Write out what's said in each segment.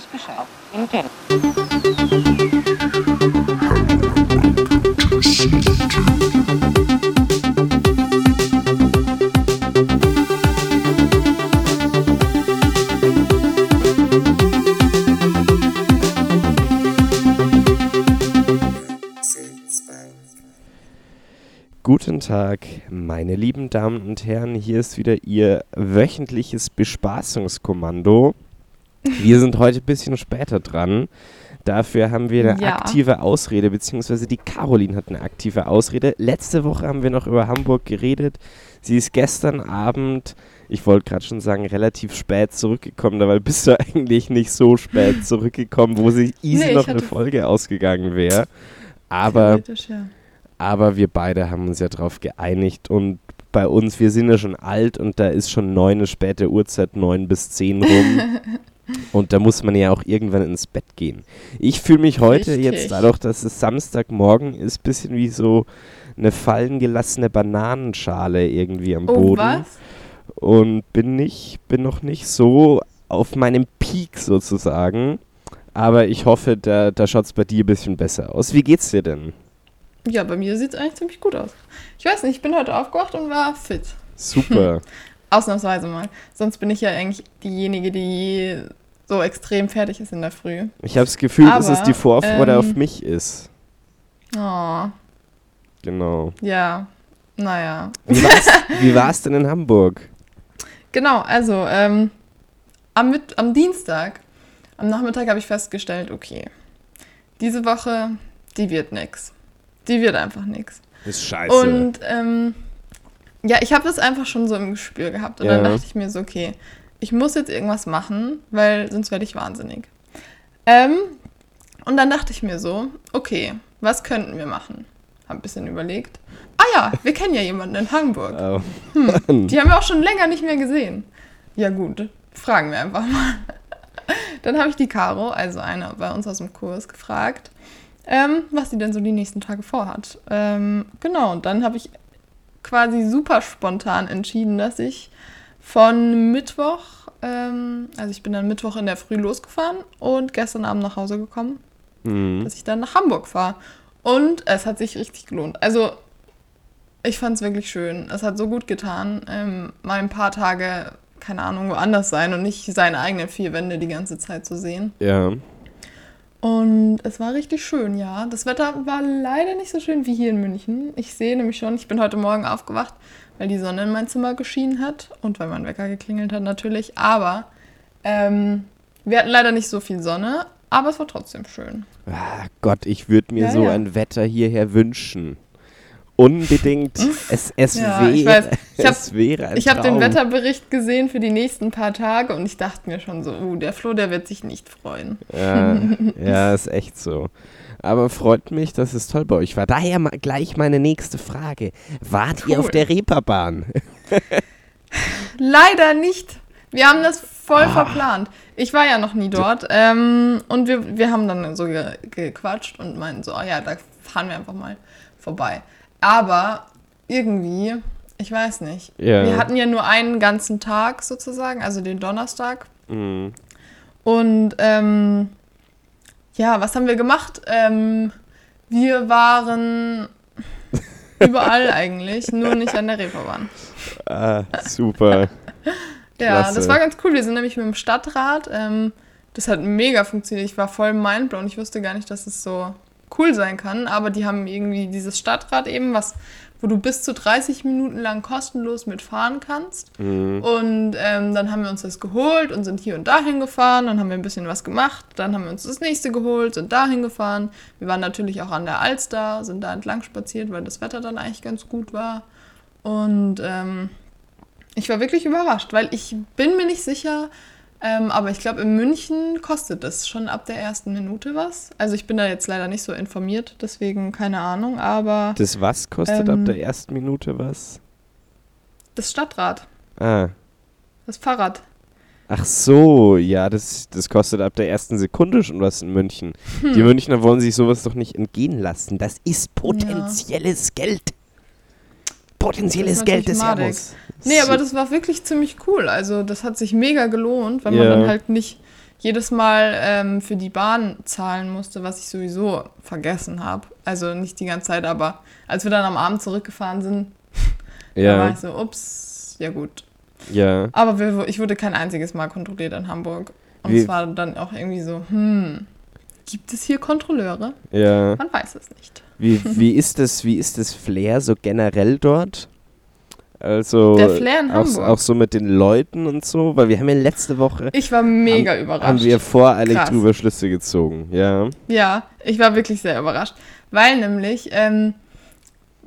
weiß Bescheid. Intent. Guten Tag, meine lieben Damen und Herren. Hier ist wieder Ihr wöchentliches Bespaßungskommando. Wir sind heute ein bisschen später dran. Dafür haben wir eine Ja. aktive Ausrede, beziehungsweise die Caroline hat eine aktive Ausrede. Letzte Woche haben wir noch über Hamburg geredet. Sie ist gestern Abend, ich wollte gerade schon sagen, relativ spät zurückgekommen. Dabei bist du eigentlich nicht so spät zurückgekommen, wo sie easy Nee, noch eine Folge ausgegangen wäre. Aber ja. aber wir beide haben uns ja darauf geeinigt und bei uns, wir sind ja schon alt und da ist schon neun eine späte Uhrzeit, neun bis zehn rum. und da muss man ja auch irgendwann ins Bett gehen. Ich fühle mich heute Richtig. jetzt dadurch, dass es Samstagmorgen ist, ein bisschen wie so eine fallen gelassene Bananenschale irgendwie am Oh, Boden. was? Und bin nicht, bin noch nicht so auf meinem Peak sozusagen. Aber ich hoffe, da, da schaut es bei dir ein bisschen besser aus. Wie geht's dir denn? Ja, bei mir sieht es eigentlich ziemlich gut aus. Ich weiß nicht, ich bin heute aufgewacht und war fit. Super. Ausnahmsweise mal. Sonst bin ich ja eigentlich diejenige, die so extrem fertig ist in der Früh. Ich habe das Gefühl, dass es die Vorfreude ähm, auf mich ist. Oh, Genau. ja. Naja. Wie wie war's denn in Hamburg? Genau, also ähm, am, Mit am Dienstag, am Nachmittag habe ich festgestellt, okay, diese Woche, die wird nix. Die wird einfach nix. Ist scheiße. Und ähm, ja, ich habe das einfach schon so im Gespür gehabt. Und dann Ja. dachte ich mir so, okay, ich muss jetzt irgendwas machen, weil sonst werde ich wahnsinnig. Ähm, und dann dachte ich mir so, okay, was könnten wir machen? Hab ein bisschen überlegt. Ah ja, wir kennen ja jemanden in Hamburg. oh. Die haben wir auch schon länger nicht mehr gesehen. Ja gut, fragen wir einfach mal. Dann habe ich die Caro, also eine bei uns aus dem Kurs, gefragt, ähm, was sie denn so die nächsten Tage vorhat. Ähm, genau, und dann habe ich quasi super spontan entschieden, dass ich von Mittwoch, ähm, also ich bin dann Mittwoch in der Früh losgefahren und gestern Abend nach Hause gekommen, Hm. dass ich dann nach Hamburg fahre. Und es hat sich richtig gelohnt. Also ich fand es wirklich schön. Es hat so gut getan, ähm, mal ein paar Tage, keine Ahnung, woanders sein und nicht seine eigenen vier Wände die ganze Zeit zu sehen. Ja. Und es war richtig schön, ja. Das Wetter war leider nicht so schön wie hier in München. Ich sehe nämlich schon, ich bin heute Morgen aufgewacht, weil die Sonne in mein Zimmer geschienen hat und weil mein Wecker geklingelt hat natürlich. Aber ähm, wir hatten leider nicht so viel Sonne, aber es war trotzdem schön. Ah, Gott, ich würde mir Ja, so ja. ein Wetter hierher wünschen. Unbedingt. Es, es, Ja, wäre, ich weiß. Ich hab- es wäre ein Ich habe den. Wetterbericht gesehen für die nächsten paar Tage und ich dachte mir schon so, uh, der Flo, der wird sich nicht freuen. Ja, ja, ist echt so. Aber freut mich, dass es toll bei euch war. Daher mal gleich meine nächste Frage. Wart ihr Cool. auf der Reeperbahn? Leider nicht. Wir haben das voll Ah. verplant. Ich war ja noch nie dort ähm, und wir, wir haben dann so ge gequatscht und meinten so, oh ja, da fahren wir einfach mal vorbei. Aber irgendwie, ich weiß nicht. Ja. Wir hatten ja nur einen ganzen Tag sozusagen, also den Donnerstag. Mhm. Und ähm, ja, was haben wir gemacht? Ähm, wir waren überall eigentlich, nur nicht an der Reeperbahn. Ah, super. Ja, Klasse. das war ganz cool. Wir sind nämlich mit dem Stadtrat. Ähm, das hat mega funktioniert. Ich war voll mindblown. Ich wusste gar nicht, dass es so cool sein kann. Aber die haben irgendwie dieses Stadtrad eben, was, wo du bis zu 30 Minuten lang kostenlos mitfahren kannst. Mhm. Und ähm, dann haben wir uns das geholt und sind hier und dahin gefahren. Dann haben wir ein bisschen was gemacht. Dann haben wir uns das nächste geholt, sind dahin gefahren. Wir waren natürlich auch an der Alster, sind da entlang spaziert, weil das Wetter dann eigentlich ganz gut war. Und ähm, ich war wirklich überrascht, weil ich bin mir nicht sicher, ähm, aber ich glaube, in München kostet das schon ab der ersten Minute was. Also ich bin da jetzt leider nicht so informiert, deswegen keine Ahnung, aber Das was kostet Ähm, ab der ersten Minute was? das Stadtrad, Ah. das Fahrrad. Ach so, ja, das, das kostet ab der ersten Sekunde schon was in München. Hm. Die Münchner wollen sich sowas doch nicht entgehen lassen. Das ist potenzielles Geld. Potenzielles Das ist Geld des. Servus. Nee, aber das war wirklich ziemlich cool. Also das hat sich mega gelohnt, weil man Ja. dann halt nicht jedes Mal ähm, für die Bahn zahlen musste, was ich sowieso vergessen habe. Also nicht die ganze Zeit, aber als wir dann am Abend zurückgefahren sind, da war ich so, ups, ja gut. ja. Aber wir, ich wurde kein einziges Mal kontrolliert in Hamburg. Und Wie- es war dann auch irgendwie so, hm, gibt es hier Kontrolleure? Ja. Man weiß es nicht. Wie, wie ist das, wie ist das Flair so generell dort? Also Der Flair in auch, Hamburg. auch so mit den Leuten und so, weil wir haben ja letzte Woche Ich war mega haben, überrascht. haben wir voreilig Krass. drüber Schlüsse gezogen, ja. Ja, ich war wirklich sehr überrascht. Weil nämlich, ähm,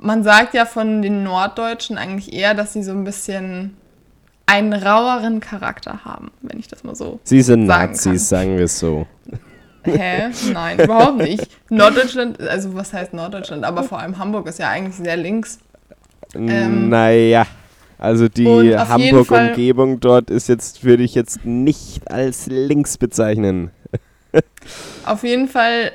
man sagt ja von den Norddeutschen eigentlich eher, dass sie so ein bisschen einen raueren Charakter haben, wenn ich das mal so. Sie sind Sagen Nazis, sagen wir es so. Hä? Nein, überhaupt nicht. Norddeutschland, also was heißt Norddeutschland? Aber vor allem Hamburg ist ja eigentlich sehr links. Ähm, naja, also die Hamburg-Umgebung dort ist jetzt, würde ich jetzt nicht als links bezeichnen. Auf jeden Fall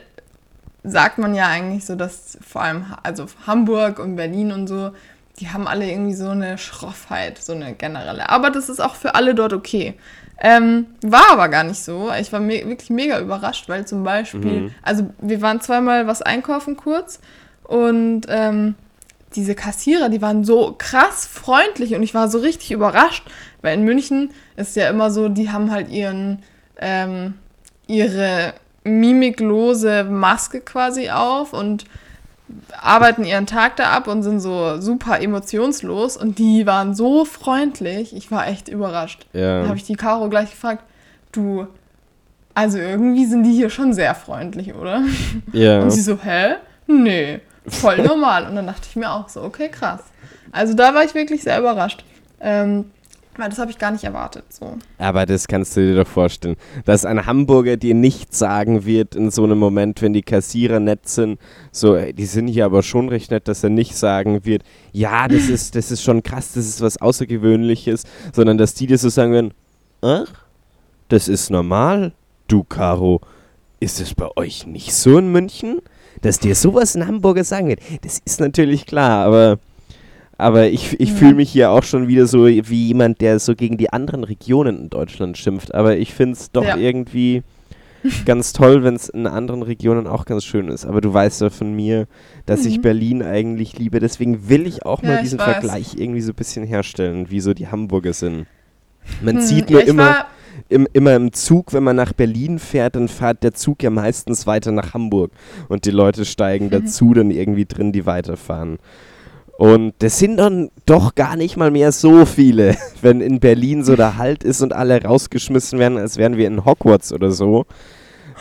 sagt man ja eigentlich so, dass vor allem also Hamburg und Berlin und so, die haben alle irgendwie so eine Schroffheit, so eine generelle. Aber das ist auch für alle dort okay. Ähm, war aber gar nicht so. Ich war me wirklich mega überrascht, weil zum Beispiel, Mhm. also wir waren zweimal was einkaufen kurz und ähm, diese Kassierer, die waren so krass freundlich und ich war so richtig überrascht, weil in München ist ja immer so, die haben halt ihren, ähm, ihre mimiklose Maske quasi auf und arbeiten ihren Tag da ab und sind so super emotionslos und die waren so freundlich. Ich war echt überrascht. Dann Ja, habe ich die Caro gleich gefragt, du, also irgendwie sind die hier schon sehr freundlich, oder? ja. Und sie so, hä? Nee, voll normal. Und dann dachte ich mir auch so, okay, krass. Also da war ich wirklich sehr überrascht. Ähm, weil das habe ich gar nicht erwartet. So. Aber das kannst du dir doch vorstellen, dass ein Hamburger dir nicht sagen wird in so einem Moment, wenn die Kassierer nett sind, so, ey, die sind hier aber schon recht nett, dass er nicht sagen wird, ja, das ist, das ist schon krass, das ist was Außergewöhnliches, sondern dass die dir so sagen werden, ach, das ist normal, du Caro, ist es bei euch nicht so in München? Dass dir sowas ein Hamburger sagen wird, das ist natürlich klar, aber aber ich, ich Ja. fühle mich hier auch schon wieder so wie jemand, der so gegen die anderen Regionen in Deutschland schimpft. Aber ich finde es doch Ja. irgendwie ganz toll, wenn es in anderen Regionen auch ganz schön ist. Aber du weißt ja von mir, dass ich Mhm. Berlin eigentlich liebe. Deswegen will ich auch Ja, mal ich diesen. Vergleich irgendwie so ein bisschen herstellen, wie so die Hamburger sind. Man Hm, sieht nur ich immer, war- im, immer im Zug, wenn man nach Berlin fährt, dann fährt der Zug ja meistens weiter nach Hamburg. Und die Leute steigen dazu dann irgendwie drin, die weiterfahren. Und das sind dann doch gar nicht mal mehr so viele, wenn in Berlin so der Halt ist und alle rausgeschmissen werden, als wären wir in Hogwarts oder so.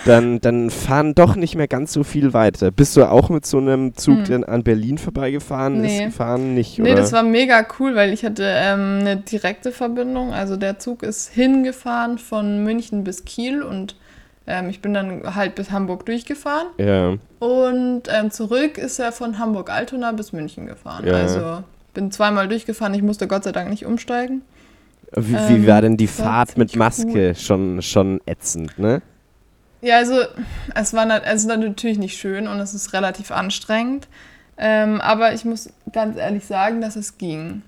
Dann, dann fahren doch nicht mehr ganz so viel weiter. Bist du auch mit so einem Zug, Hm. der an Berlin vorbeigefahren ist, Nee. gefahren? Nicht, Nee, oder? das war mega cool, weil ich hatte ähm, eine direkte Verbindung. Also der Zug ist hingefahren von München bis Kiel und ähm, ich bin dann halt bis Hamburg durchgefahren. ja. Und ähm, zurück ist er von Hamburg-Altona bis München gefahren. Ja. Also bin zweimal durchgefahren. Ich musste Gott sei Dank nicht umsteigen. Wie, wie Ähm, war denn die Fahrt mit Maske? Schon, schon ätzend, ne? Ja, also es war ist natürlich nicht schön und es ist relativ anstrengend. Ähm, aber ich muss ganz ehrlich sagen, dass es ging.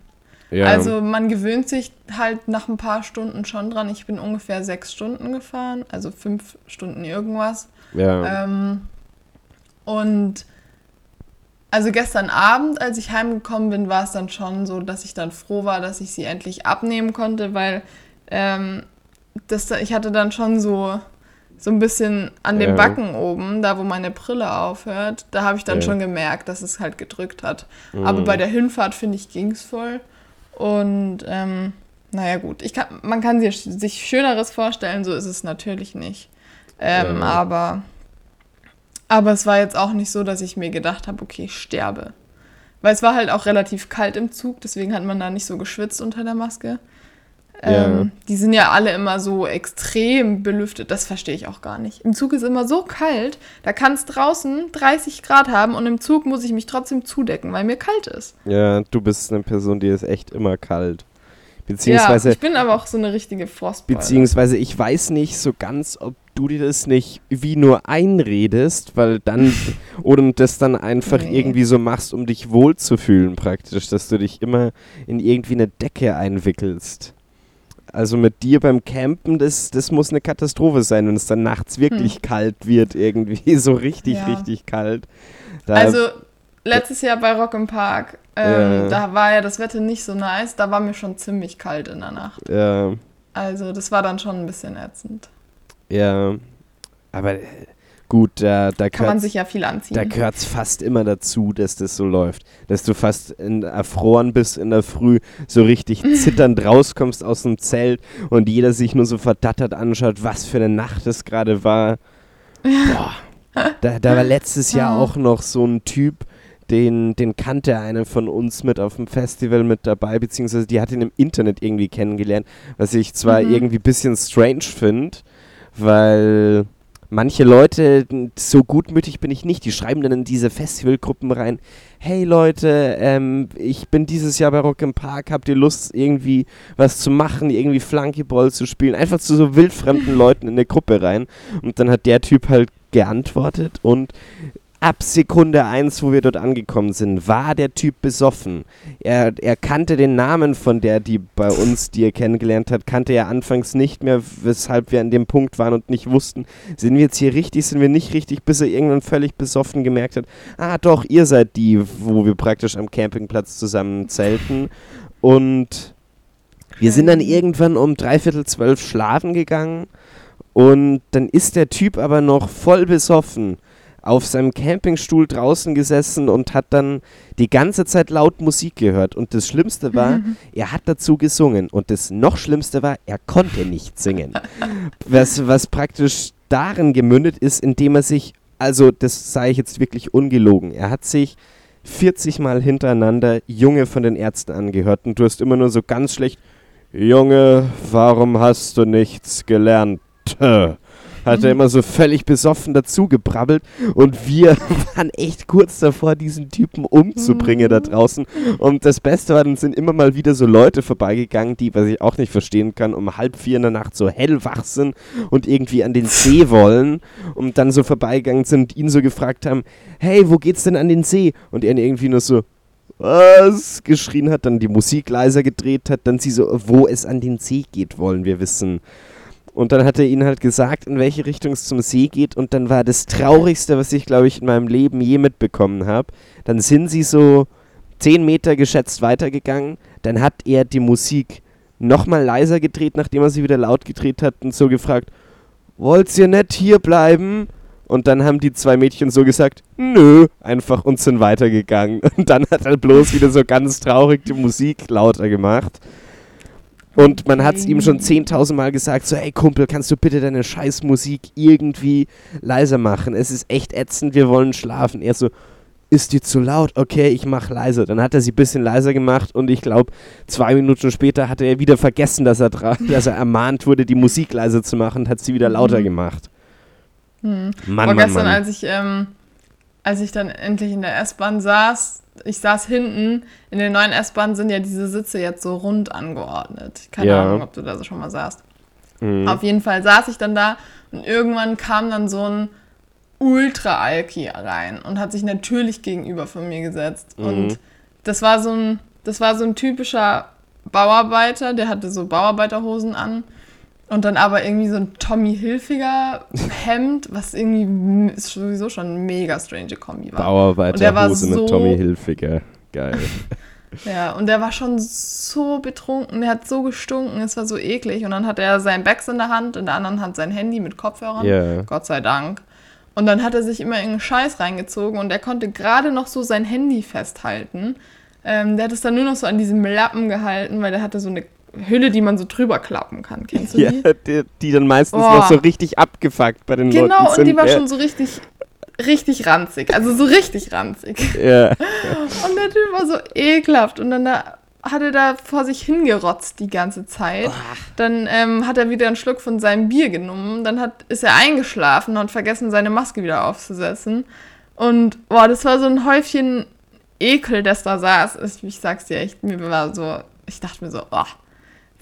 Ja. Also man gewöhnt sich halt nach ein paar Stunden schon dran. Ich bin ungefähr sechs Stunden gefahren, also fünf Stunden irgendwas. ja. Ähm, und also gestern Abend, als ich heimgekommen bin, war es dann schon so, dass ich dann froh war, dass ich sie endlich abnehmen konnte, weil ähm, das, da- ich hatte dann schon so, so ein bisschen an dem Ja. Backen oben, da wo meine Brille aufhört, da habe ich dann Ja. schon gemerkt, dass es halt gedrückt hat. Aber Mhm. bei der Hinfahrt, finde ich, ging es voll. Und ähm, naja gut, ich kann, man kann sich, sich Schöneres vorstellen, so ist es natürlich nicht. Ähm, Ja. aber, aber es war jetzt auch nicht so, dass ich mir gedacht habe, okay, ich sterbe. Weil es war halt auch relativ kalt im Zug, deswegen hat man da nicht so geschwitzt unter der Maske. Ähm, Die sind ja alle immer so extrem belüftet, das verstehe ich auch gar nicht. Im Zug ist immer so kalt, da kann es draußen 30 Grad haben und im Zug muss ich mich trotzdem zudecken, weil mir kalt ist. ja, du bist eine Person, die ist echt immer kalt. ja, Beziehungsweise, ich bin aber auch so eine richtige Frostbeule. beziehungsweise ich weiß nicht so ganz, ob du dir das nicht wie nur einredest, weil dann oder das dann einfach Nee. irgendwie so machst, um dich wohlzufühlen praktisch, dass du dich immer in irgendwie eine Decke einwickelst. Also mit dir beim Campen, das, das muss eine Katastrophe sein, wenn es dann nachts wirklich kalt wird, irgendwie so richtig, Ja. richtig kalt. Da, Also letztes Jahr bei Rock im Park, ähm, Ja. da war ja das Wetter nicht so nice, da war mir schon ziemlich kalt in der Nacht. ja, Also das war dann schon ein bisschen ätzend. ja, aber äh, gut, da, da Kann man gehört sich ja viel anziehen. da gehört's fast immer dazu, dass das so läuft. Dass du fast in, erfroren bist in der Früh, so richtig zitternd rauskommst aus dem Zelt und jeder sich nur so verdattert anschaut, was für eine Nacht es gerade war. Boah. Da, da war letztes Jahr Ja. auch noch so ein Typ, den, den kannte einer von uns mit auf dem Festival mit dabei, beziehungsweise die hat ihn im Internet irgendwie kennengelernt, was ich zwar Mhm. irgendwie ein bisschen strange finde, weil manche Leute, so gutmütig bin ich nicht, die schreiben dann in diese Festivalgruppen rein, hey Leute, ähm, ich bin dieses Jahr bei Rock im Park, habt ihr Lust irgendwie was zu machen, irgendwie Flunkyball zu spielen, einfach zu so wildfremden Leuten in der Gruppe rein. Und dann hat der Typ halt geantwortet und ab Sekunde eins, wo wir dort angekommen sind, war der Typ besoffen. Er, er kannte den Namen von der, die bei uns, die er kennengelernt hat, kannte er anfangs nicht mehr, weshalb wir an dem Punkt waren und nicht wussten, sind wir jetzt hier richtig, sind wir nicht richtig, bis er irgendwann völlig besoffen gemerkt hat, ah doch, ihr seid die, wo wir praktisch am Campingplatz zusammen zelten. Und wir sind dann irgendwann um dreiviertel zwölf schlafen gegangen. Und dann ist der Typ aber noch voll besoffen auf seinem Campingstuhl draußen gesessen und hat dann die ganze Zeit laut Musik gehört. Und das Schlimmste war, er hat dazu gesungen. Und das noch Schlimmste war, er konnte nicht singen. Was, was praktisch darin gemündet ist, indem er sich, also das sage ich jetzt wirklich ungelogen, er hat sich 40 Mal hintereinander Junge von den Ärzten angehört und du hast immer nur so ganz schlecht, Junge, warum hast du nichts gelernt? Hat er immer so völlig besoffen dazu gebrabbelt und wir waren echt kurz davor, diesen Typen umzubringen da draußen. Und das Beste war, dann sind immer mal wieder so Leute vorbeigegangen, die, was ich auch nicht verstehen kann, um halb vier in der Nacht so hellwach sind und irgendwie an den See wollen und dann so vorbeigegangen sind und ihn so gefragt haben, hey, wo geht's denn an den See? Und er irgendwie nur so, was geschrien hat, dann die Musik leiser gedreht hat, dann sie so, wo es an den See geht, wollen wir wissen. Und dann hat er ihnen halt gesagt, in welche Richtung es zum See geht. Und dann war das Traurigste, was ich, glaube ich, in meinem Leben je mitbekommen habe. Dann sind sie so zehn Meter geschätzt weitergegangen. Dann hat er die Musik nochmal leiser gedreht, nachdem er sie wieder laut gedreht hat und so gefragt, wollt ihr nicht hier bleiben? Und dann haben die zwei Mädchen so gesagt, nö, einfach und sind weitergegangen. Und dann hat er bloß wieder so ganz traurig die Musik lauter gemacht. Und man hat es ihm schon 10.000 Mal gesagt, so, ey Kumpel, kannst du bitte deine Scheißmusik irgendwie leiser machen? Es ist echt ätzend, wir wollen schlafen. Er so, ist die zu laut? Okay, ich mach leiser. Dann hat er sie ein bisschen leiser gemacht und ich glaube, zwei Minuten später hatte er wieder vergessen, dass er, dass er ermahnt wurde, die Musik leiser zu machen und hat sie wieder lauter gemacht. Hm. Mann, Mann, gestern, Mann. als ich, ähm, als ich dann endlich in der S-Bahn saß, ich saß hinten, in den neuen S-Bahnen sind ja diese Sitze jetzt so rund angeordnet. Keine Ja. Ahnung, ob du da so schon mal saßt. Mhm. Auf jeden Fall saß ich dann da und irgendwann kam dann so ein Ultra-Alki rein und hat sich natürlich gegenüber von mir gesetzt. Mhm. Und das war so ein, das war so ein typischer Bauarbeiter, der hatte so Bauarbeiterhosen an. Und dann aber irgendwie so ein Tommy Hilfiger Hemd, was irgendwie sowieso schon eine mega strange Kombi war. Der war so- mit Tommy Hilfiger. Geil. Ja, und der war schon so betrunken, der hat so gestunken, es war so eklig. Und dann hat er sein Bags in der Hand, in der anderen Hand sein Handy mit Kopfhörern. Ja. Gott sei Dank. Und dann hat er sich immer irgendeinen Scheiß reingezogen und er konnte gerade noch so sein Handy festhalten. Ähm, der hat es dann nur noch so an diesem Lappen gehalten, weil der hatte so eine Hülle, die man so drüber klappen kann. Kennst du Ja, die? die, die dann meistens Boah. noch so richtig abgefuckt bei den Leuten Genau, und die war ja. schon so richtig, richtig ranzig. Also so richtig ranzig. Ja. Und der Typ war so ekelhaft. Und dann da hat er da vor sich hingerotzt die ganze Zeit. Dann ähm, hat er wieder einen Schluck von seinem Bier genommen. Dann hat, ist er eingeschlafen und vergessen, seine Maske wieder aufzusetzen. Und boah, das war so ein Häufchen Ekel, das da saß. Ich, ich sag's dir echt, mir war so, ich dachte mir so, oh,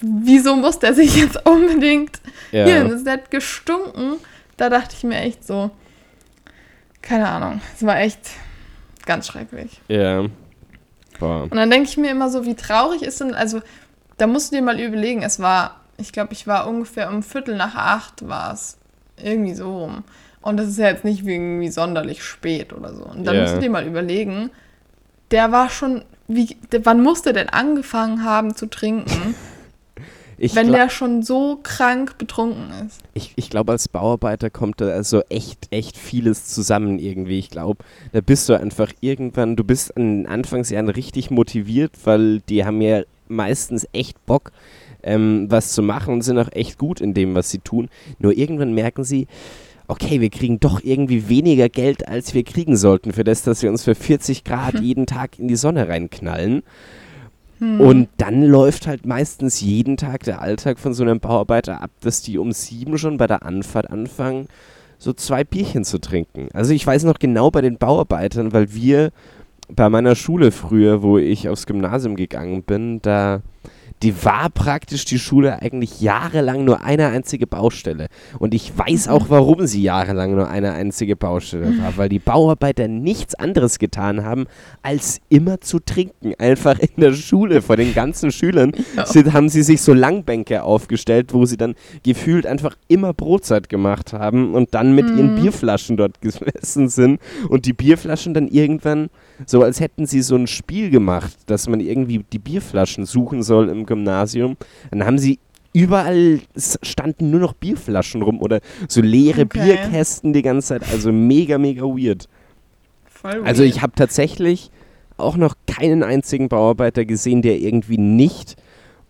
wieso muss der sich jetzt unbedingt Ja. hier, das hat gestunken. Da dachte ich mir echt so, keine Ahnung, es war echt ganz schrecklich. Ja. Boah. Und dann denke ich mir immer so, wie traurig ist denn, also da musst du dir mal überlegen, es war ich glaube, ich war ungefähr um Viertel nach acht war es. Irgendwie so rum. Und das ist ja jetzt nicht irgendwie sonderlich spät oder so. Und dann Ja. musst du dir mal überlegen, der war schon, wie, wann muss der denn angefangen haben zu trinken, Ich wenn der schon so krank betrunken ist? Ich, ich glaube, als Bauarbeiter kommt da also echt, echt vieles zusammen irgendwie. Ich glaube, da bist du einfach irgendwann, du bist in Anfangsjahren richtig motiviert, weil die haben ja meistens echt Bock, ähm, was zu machen und sind auch echt gut in dem, was sie tun. Nur irgendwann merken sie, okay, wir kriegen doch irgendwie weniger Geld, als wir kriegen sollten, für das, dass wir uns für 40 Grad jeden Tag in die Sonne reinknallen. Und dann läuft halt meistens jeden Tag der Alltag von so einem Bauarbeiter ab, dass die um sieben schon bei der Anfahrt anfangen, so zwei Bierchen zu trinken. Also ich weiß noch genau bei den Bauarbeitern, weil wir bei meiner Schule früher, wo ich aufs Gymnasium gegangen bin, da die war praktisch die Schule eigentlich jahrelang nur eine einzige Baustelle. Und ich weiß auch, warum sie jahrelang nur eine einzige Baustelle war, weil die Bauarbeiter nichts anderes getan haben, als immer zu trinken. Einfach in der Schule. Vor den ganzen Schülern sind, haben sie sich so Langbänke aufgestellt, wo sie dann gefühlt einfach immer Brotzeit gemacht haben und dann mit ihren Bierflaschen dort gesessen sind. Und die Bierflaschen dann irgendwann so, als hätten sie so ein Spiel gemacht, dass man irgendwie die Bierflaschen suchen soll im Gymnasium. Dann haben sie überall standen nur noch Bierflaschen rum oder so leere Okay. Bierkästen die ganze Zeit. Also mega, mega weird. Voll Also weird. ich habe tatsächlich auch noch keinen einzigen Bauarbeiter gesehen, der irgendwie nicht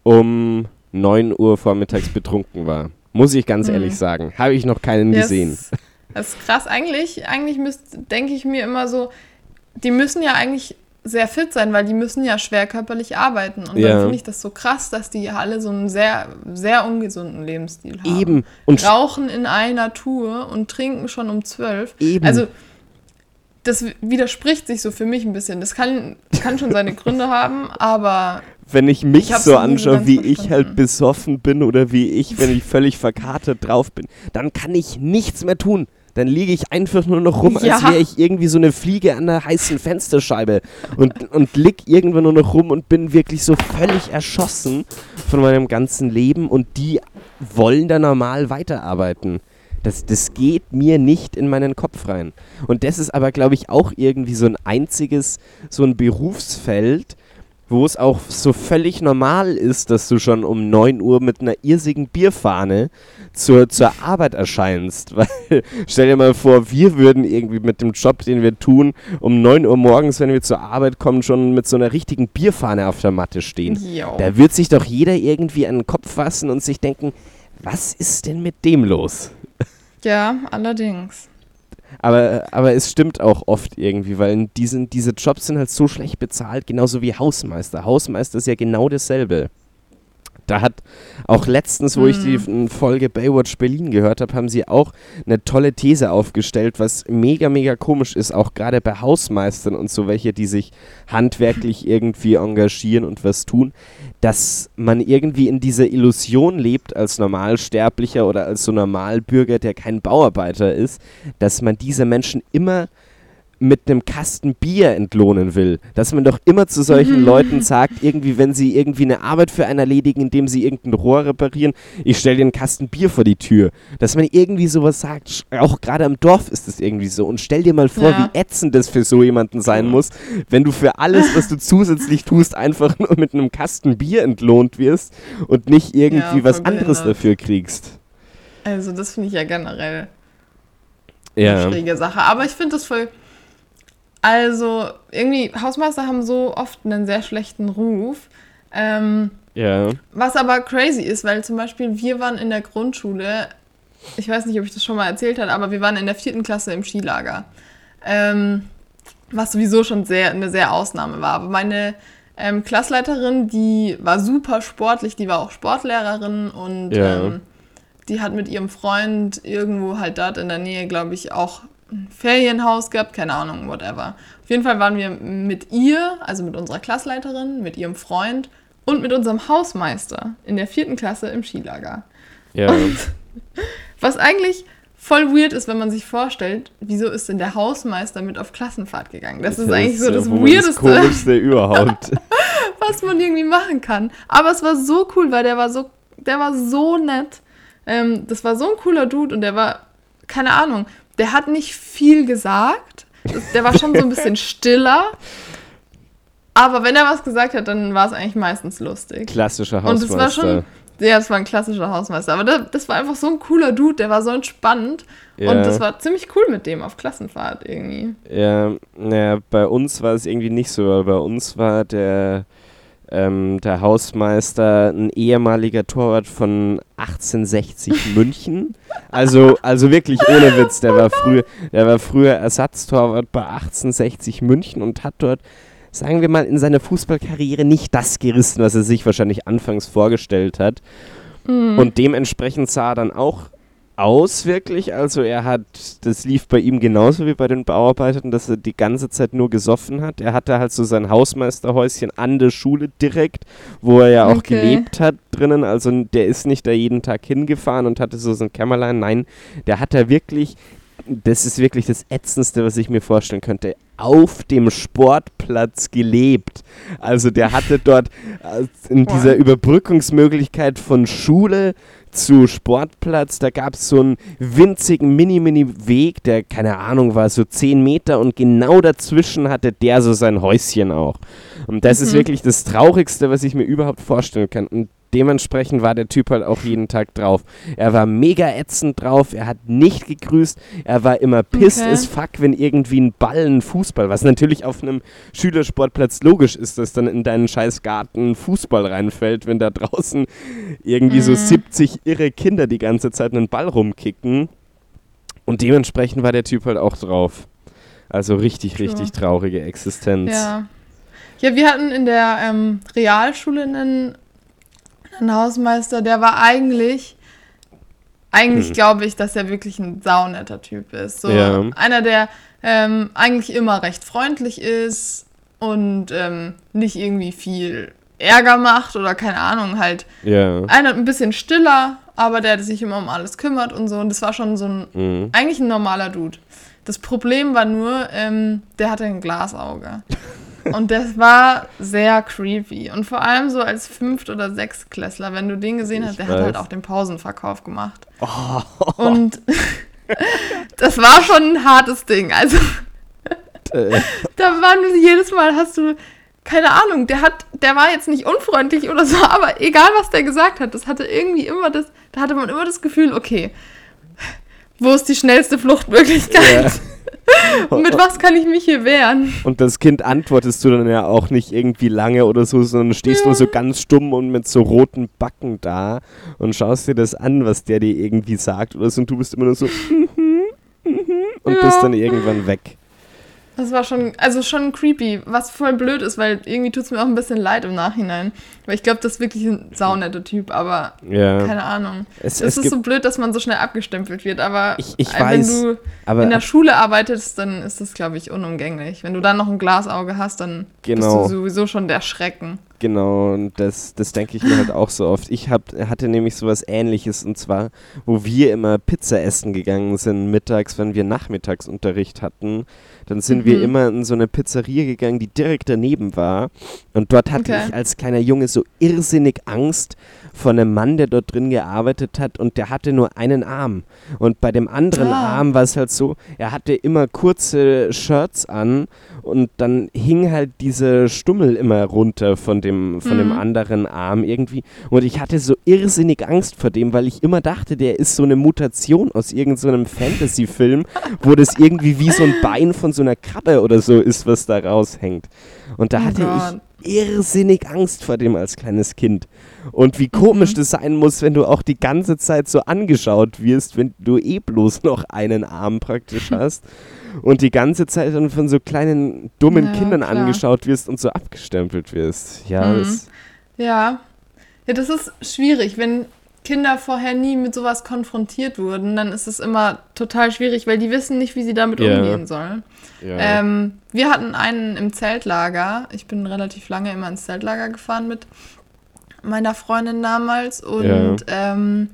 um 9 Uhr vormittags betrunken war. Muss ich ganz Mhm. ehrlich sagen. Habe ich noch keinen Ja, gesehen. Das, das ist krass. Eigentlich, eigentlich denke ich mir immer so, die müssen ja eigentlich sehr fit sein, weil die müssen ja schwer körperlich arbeiten. Und Ja. dann finde ich das so krass, dass die alle so einen sehr, sehr ungesunden Lebensstil haben. Eben. Und Rauchen in einer Tour und trinken schon um zwölf. Eben. Also, das widerspricht sich so für mich ein bisschen. Das kann, kann schon seine Gründe haben, aber wenn ich mich Ich so anschaue, wie ich halt besoffen bin oder wie ich, wenn ich völlig verkatert drauf bin, dann kann ich nichts mehr tun. Dann liege ich einfach nur noch rum, als Ja. wäre ich irgendwie so eine Fliege an der heißen Fensterscheibe und, und lieg irgendwann nur noch rum und bin wirklich so völlig erschossen von meinem ganzen Leben und die wollen da normal weiterarbeiten. Das, das geht mir nicht in meinen Kopf rein. Und das ist aber, glaube ich, auch irgendwie so ein einziges, so ein Berufsfeld, wo es auch so völlig normal ist, dass du schon um 9 Uhr mit einer irrsigen Bierfahne zur, zur Arbeit erscheinst. Weil, stell dir mal vor, wir würden irgendwie mit dem Job, den wir tun, um 9 Uhr morgens, wenn wir zur Arbeit kommen, schon mit so einer richtigen Bierfahne auf der Matte stehen. jo. Da wird sich doch jeder irgendwie an den Kopf fassen und sich denken, was ist denn mit dem los? ja, allerdings. Aber, aber es stimmt auch oft irgendwie, weil diesen, diese Jobs sind halt so schlecht bezahlt, genauso wie Hausmeister. Hausmeister ist ja genau dasselbe. Da hat auch letztens, wo ich die Mhm. Folge Baywatch Berlin gehört habe, haben sie auch eine tolle These aufgestellt, was mega, mega komisch ist, auch gerade bei Hausmeistern und so welche, die sich handwerklich irgendwie engagieren und was tun, dass man irgendwie in dieser Illusion lebt als Normalsterblicher oder als so Normalbürger, der kein Bauarbeiter ist, dass man diese Menschen immer mit einem Kasten Bier entlohnen will. Dass man doch immer zu solchen Leuten sagt, irgendwie, wenn sie irgendwie eine Arbeit für einen erledigen, indem sie irgendein Rohr reparieren, ich stelle dir einen Kasten Bier vor die Tür. Dass man irgendwie sowas sagt, auch gerade am Dorf ist es irgendwie so. Und stell dir mal vor, Ja. wie ätzend das für so jemanden sein muss, wenn du für alles, was du zusätzlich tust, einfach nur mit einem Kasten Bier entlohnt wirst und nicht irgendwie Ja, was anderes dafür kriegst. Also, das finde ich ja generell Ja. eine schräge Sache. Aber ich finde das voll. Also, irgendwie, Hausmeister haben so oft einen sehr schlechten Ruf. Ähm, Ja. was aber crazy ist, weil zum Beispiel wir waren in der Grundschule, ich weiß nicht, ob ich das schon mal erzählt habe, aber wir waren in der vierten Klasse im Skilager. Ähm, was sowieso schon sehr, eine sehr Ausnahme war. Aber meine ähm, Klassleiterin, die war super sportlich, die war auch Sportlehrerin und Ja. ähm, die hat mit ihrem Freund irgendwo halt dort in der Nähe, glaube ich, auch ein Ferienhaus gehabt, keine Ahnung, whatever. Auf jeden Fall waren wir mit ihr, also mit unserer Klassleiterin, mit ihrem Freund und mit unserem Hausmeister in der vierten Klasse im Skilager. Ja. Was eigentlich voll weird ist, wenn man sich vorstellt, wieso ist denn der Hausmeister mit auf Klassenfahrt gegangen? Das ist eigentlich so das wohl Das Weirdeste, Komischste überhaupt. was man irgendwie machen kann. Aber es war so cool, weil der war so der war so nett. Ähm, das war so ein cooler Dude und der war, keine Ahnung, der hat nicht viel gesagt. Der war schon so ein bisschen stiller. Aber wenn er was gesagt hat, dann war es eigentlich meistens lustig. Klassischer Und es Hausmeister. war schon, ja, das war ein klassischer Hausmeister. Aber das, das war einfach so ein cooler Dude, der war so entspannt. Ja. Und das war ziemlich cool mit dem auf Klassenfahrt irgendwie. Ja, naja, bei uns war es irgendwie nicht so, weil bei uns war der, ähm, der Hausmeister ein ehemaliger Torwart von 1860 München. Also, also wirklich ohne Witz, der war früher, der war früher Ersatztorwart bei 1860 München und hat dort, sagen wir mal, in seiner Fußballkarriere nicht das gerissen, was er sich wahrscheinlich anfangs vorgestellt hat. Und dementsprechend sah er dann auch aus, wirklich. Also er hat, das lief bei ihm genauso wie bei den Bauarbeitern, dass er die ganze Zeit nur gesoffen hat. Er hatte halt so sein Hausmeisterhäuschen an der Schule direkt, wo er ja auch Okay. gelebt hat drinnen. Also der ist nicht da jeden Tag hingefahren und hatte so sein Kämmerlein. Nein, der hat da wirklich, das ist wirklich das Ätzendste, was ich mir vorstellen könnte, auf dem Sportplatz gelebt. Also der hatte dort äh, in dieser Überbrückungsmöglichkeit von Schule zu Sportplatz, da gab es so einen winzigen Mini-Mini-Weg, der, keine Ahnung, war so 10 Meter und genau dazwischen hatte der so sein Häuschen auch. Und das ist Mhm. wirklich das Traurigste, was ich mir überhaupt vorstellen kann. Und dementsprechend war der Typ halt auch jeden Tag drauf. Er war mega ätzend drauf, er hat nicht gegrüßt, er war immer pissed Okay. as fuck, wenn irgendwie ein Ball, ein Fußball, was natürlich auf einem Schülersportplatz logisch ist, dass dann in deinen scheiß Garten Fußball reinfällt, wenn da draußen irgendwie so Mhm. 70 irre Kinder die ganze Zeit einen Ball rumkicken. Und dementsprechend war der Typ halt auch drauf. Also richtig, True. richtig traurige Existenz. Ja. Ja, wir hatten in der ähm, Realschule einen, einen Hausmeister, der war eigentlich, eigentlich Hm. glaube ich, dass er wirklich ein saunetter Typ ist. So Ja. einer, der ähm, eigentlich immer recht freundlich ist und ähm, nicht irgendwie viel Ärger macht oder keine Ahnung, halt Ja. einer ein bisschen stiller, aber der sich immer um alles kümmert und so. Und das war schon so ein, Mhm. eigentlich ein normaler Dude. Das Problem war nur, ähm, der hatte ein Glasauge. Und das war sehr creepy. Und vor allem so als Fünft- oder Sechstklässler, wenn du den gesehen hast, Ich der hat halt weiß. auch den Pausenverkauf gemacht. Oh. Und das war schon ein hartes Ding. Also Äh, da waren du jedes Mal hast du keine Ahnung, der hat der war jetzt nicht unfreundlich oder so, aber egal was der gesagt hat, das hatte irgendwie immer das da hatte man immer das Gefühl, okay, wo ist die schnellste Fluchtmöglichkeit? Ja. Und mit was kann ich mich hier wehren? Und das Kind antwortest du dann ja auch nicht irgendwie lange oder so, sondern stehst nur so ganz stumm und mit so roten Backen da und schaust dir das an, was der dir irgendwie sagt oder so und du bist immer nur so mhm, mhm, und Ja. bist dann irgendwann weg. Das war schon, also schon creepy, was voll blöd ist, weil irgendwie tut es mir auch ein bisschen leid im Nachhinein. Weil ich glaube, das ist wirklich ein saunetter Typ, aber Ja. keine Ahnung. Es, Es, es ist so blöd, dass man so schnell abgestempelt wird, aber Ich- ich wenn weiß, du aber in der Schule arbeitest, dann ist das, glaube ich, unumgänglich. Wenn du dann noch ein Glasauge hast, dann Genau. bist du sowieso schon der Schrecken. Genau, und das, das denke ich mir halt auch so oft. Ich hab, hatte nämlich sowas ähnliches und zwar, wo wir immer Pizza essen gegangen sind mittags, wenn wir Nachmittagsunterricht hatten, dann sind wir Mhm. immer in so eine Pizzeria gegangen, die direkt daneben war. Und dort hatte Okay. ich als kleiner Junge so irrsinnig Angst vor einem Mann, der dort drin gearbeitet hat und der hatte nur einen Arm. Und bei dem anderen Ah. Arm war es halt so, er hatte immer kurze Shirts an und dann hing halt diese Stummel immer runter von dem, von dem Mhm. anderen Arm irgendwie. Und ich hatte so irrsinnig Angst vor dem, weil ich immer dachte, der ist so eine Mutation aus irgendeinem Fantasy-Film, wo das irgendwie wie so ein Bein von so einer Krabbe oder so ist, was da raushängt. Und da Oh hatte Gott. ich irrsinnig Angst vor dem als kleines Kind. Und wie komisch Mhm. das sein muss, wenn du auch die ganze Zeit so angeschaut wirst, wenn du eh bloß noch einen Arm praktisch hast und die ganze Zeit dann von so kleinen dummen Ja, Kindern klar. angeschaut wirst und so abgestempelt wirst. Ja, Mhm. das, Ja. Ja, das ist schwierig. Wenn Kinder vorher nie mit sowas konfrontiert wurden, dann ist es immer total schwierig, weil die wissen nicht, wie sie damit Ja. umgehen sollen. ja. Ähm, wir hatten einen im Zeltlager. Ich bin relativ lange immer ins Zeltlager gefahren mit meiner Freundin damals. Und ähm,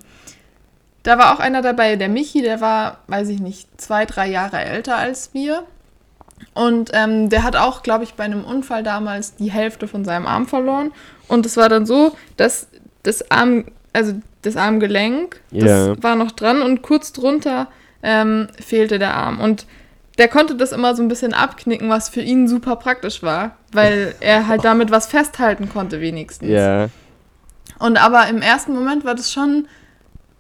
da war auch einer dabei, der Michi, der war, weiß ich nicht, zwei, drei Jahre älter als wir. Und ähm, der hat auch, glaube ich, bei einem Unfall damals die Hälfte von seinem Arm verloren. Und es war dann so, dass das Arm, also das Armgelenk, das Ja. war noch dran und kurz drunter ähm, fehlte der Arm. Und der konnte das immer so ein bisschen abknicken, was für ihn super praktisch war, weil er halt damit was festhalten konnte wenigstens. Ja, Und aber im ersten Moment war das schon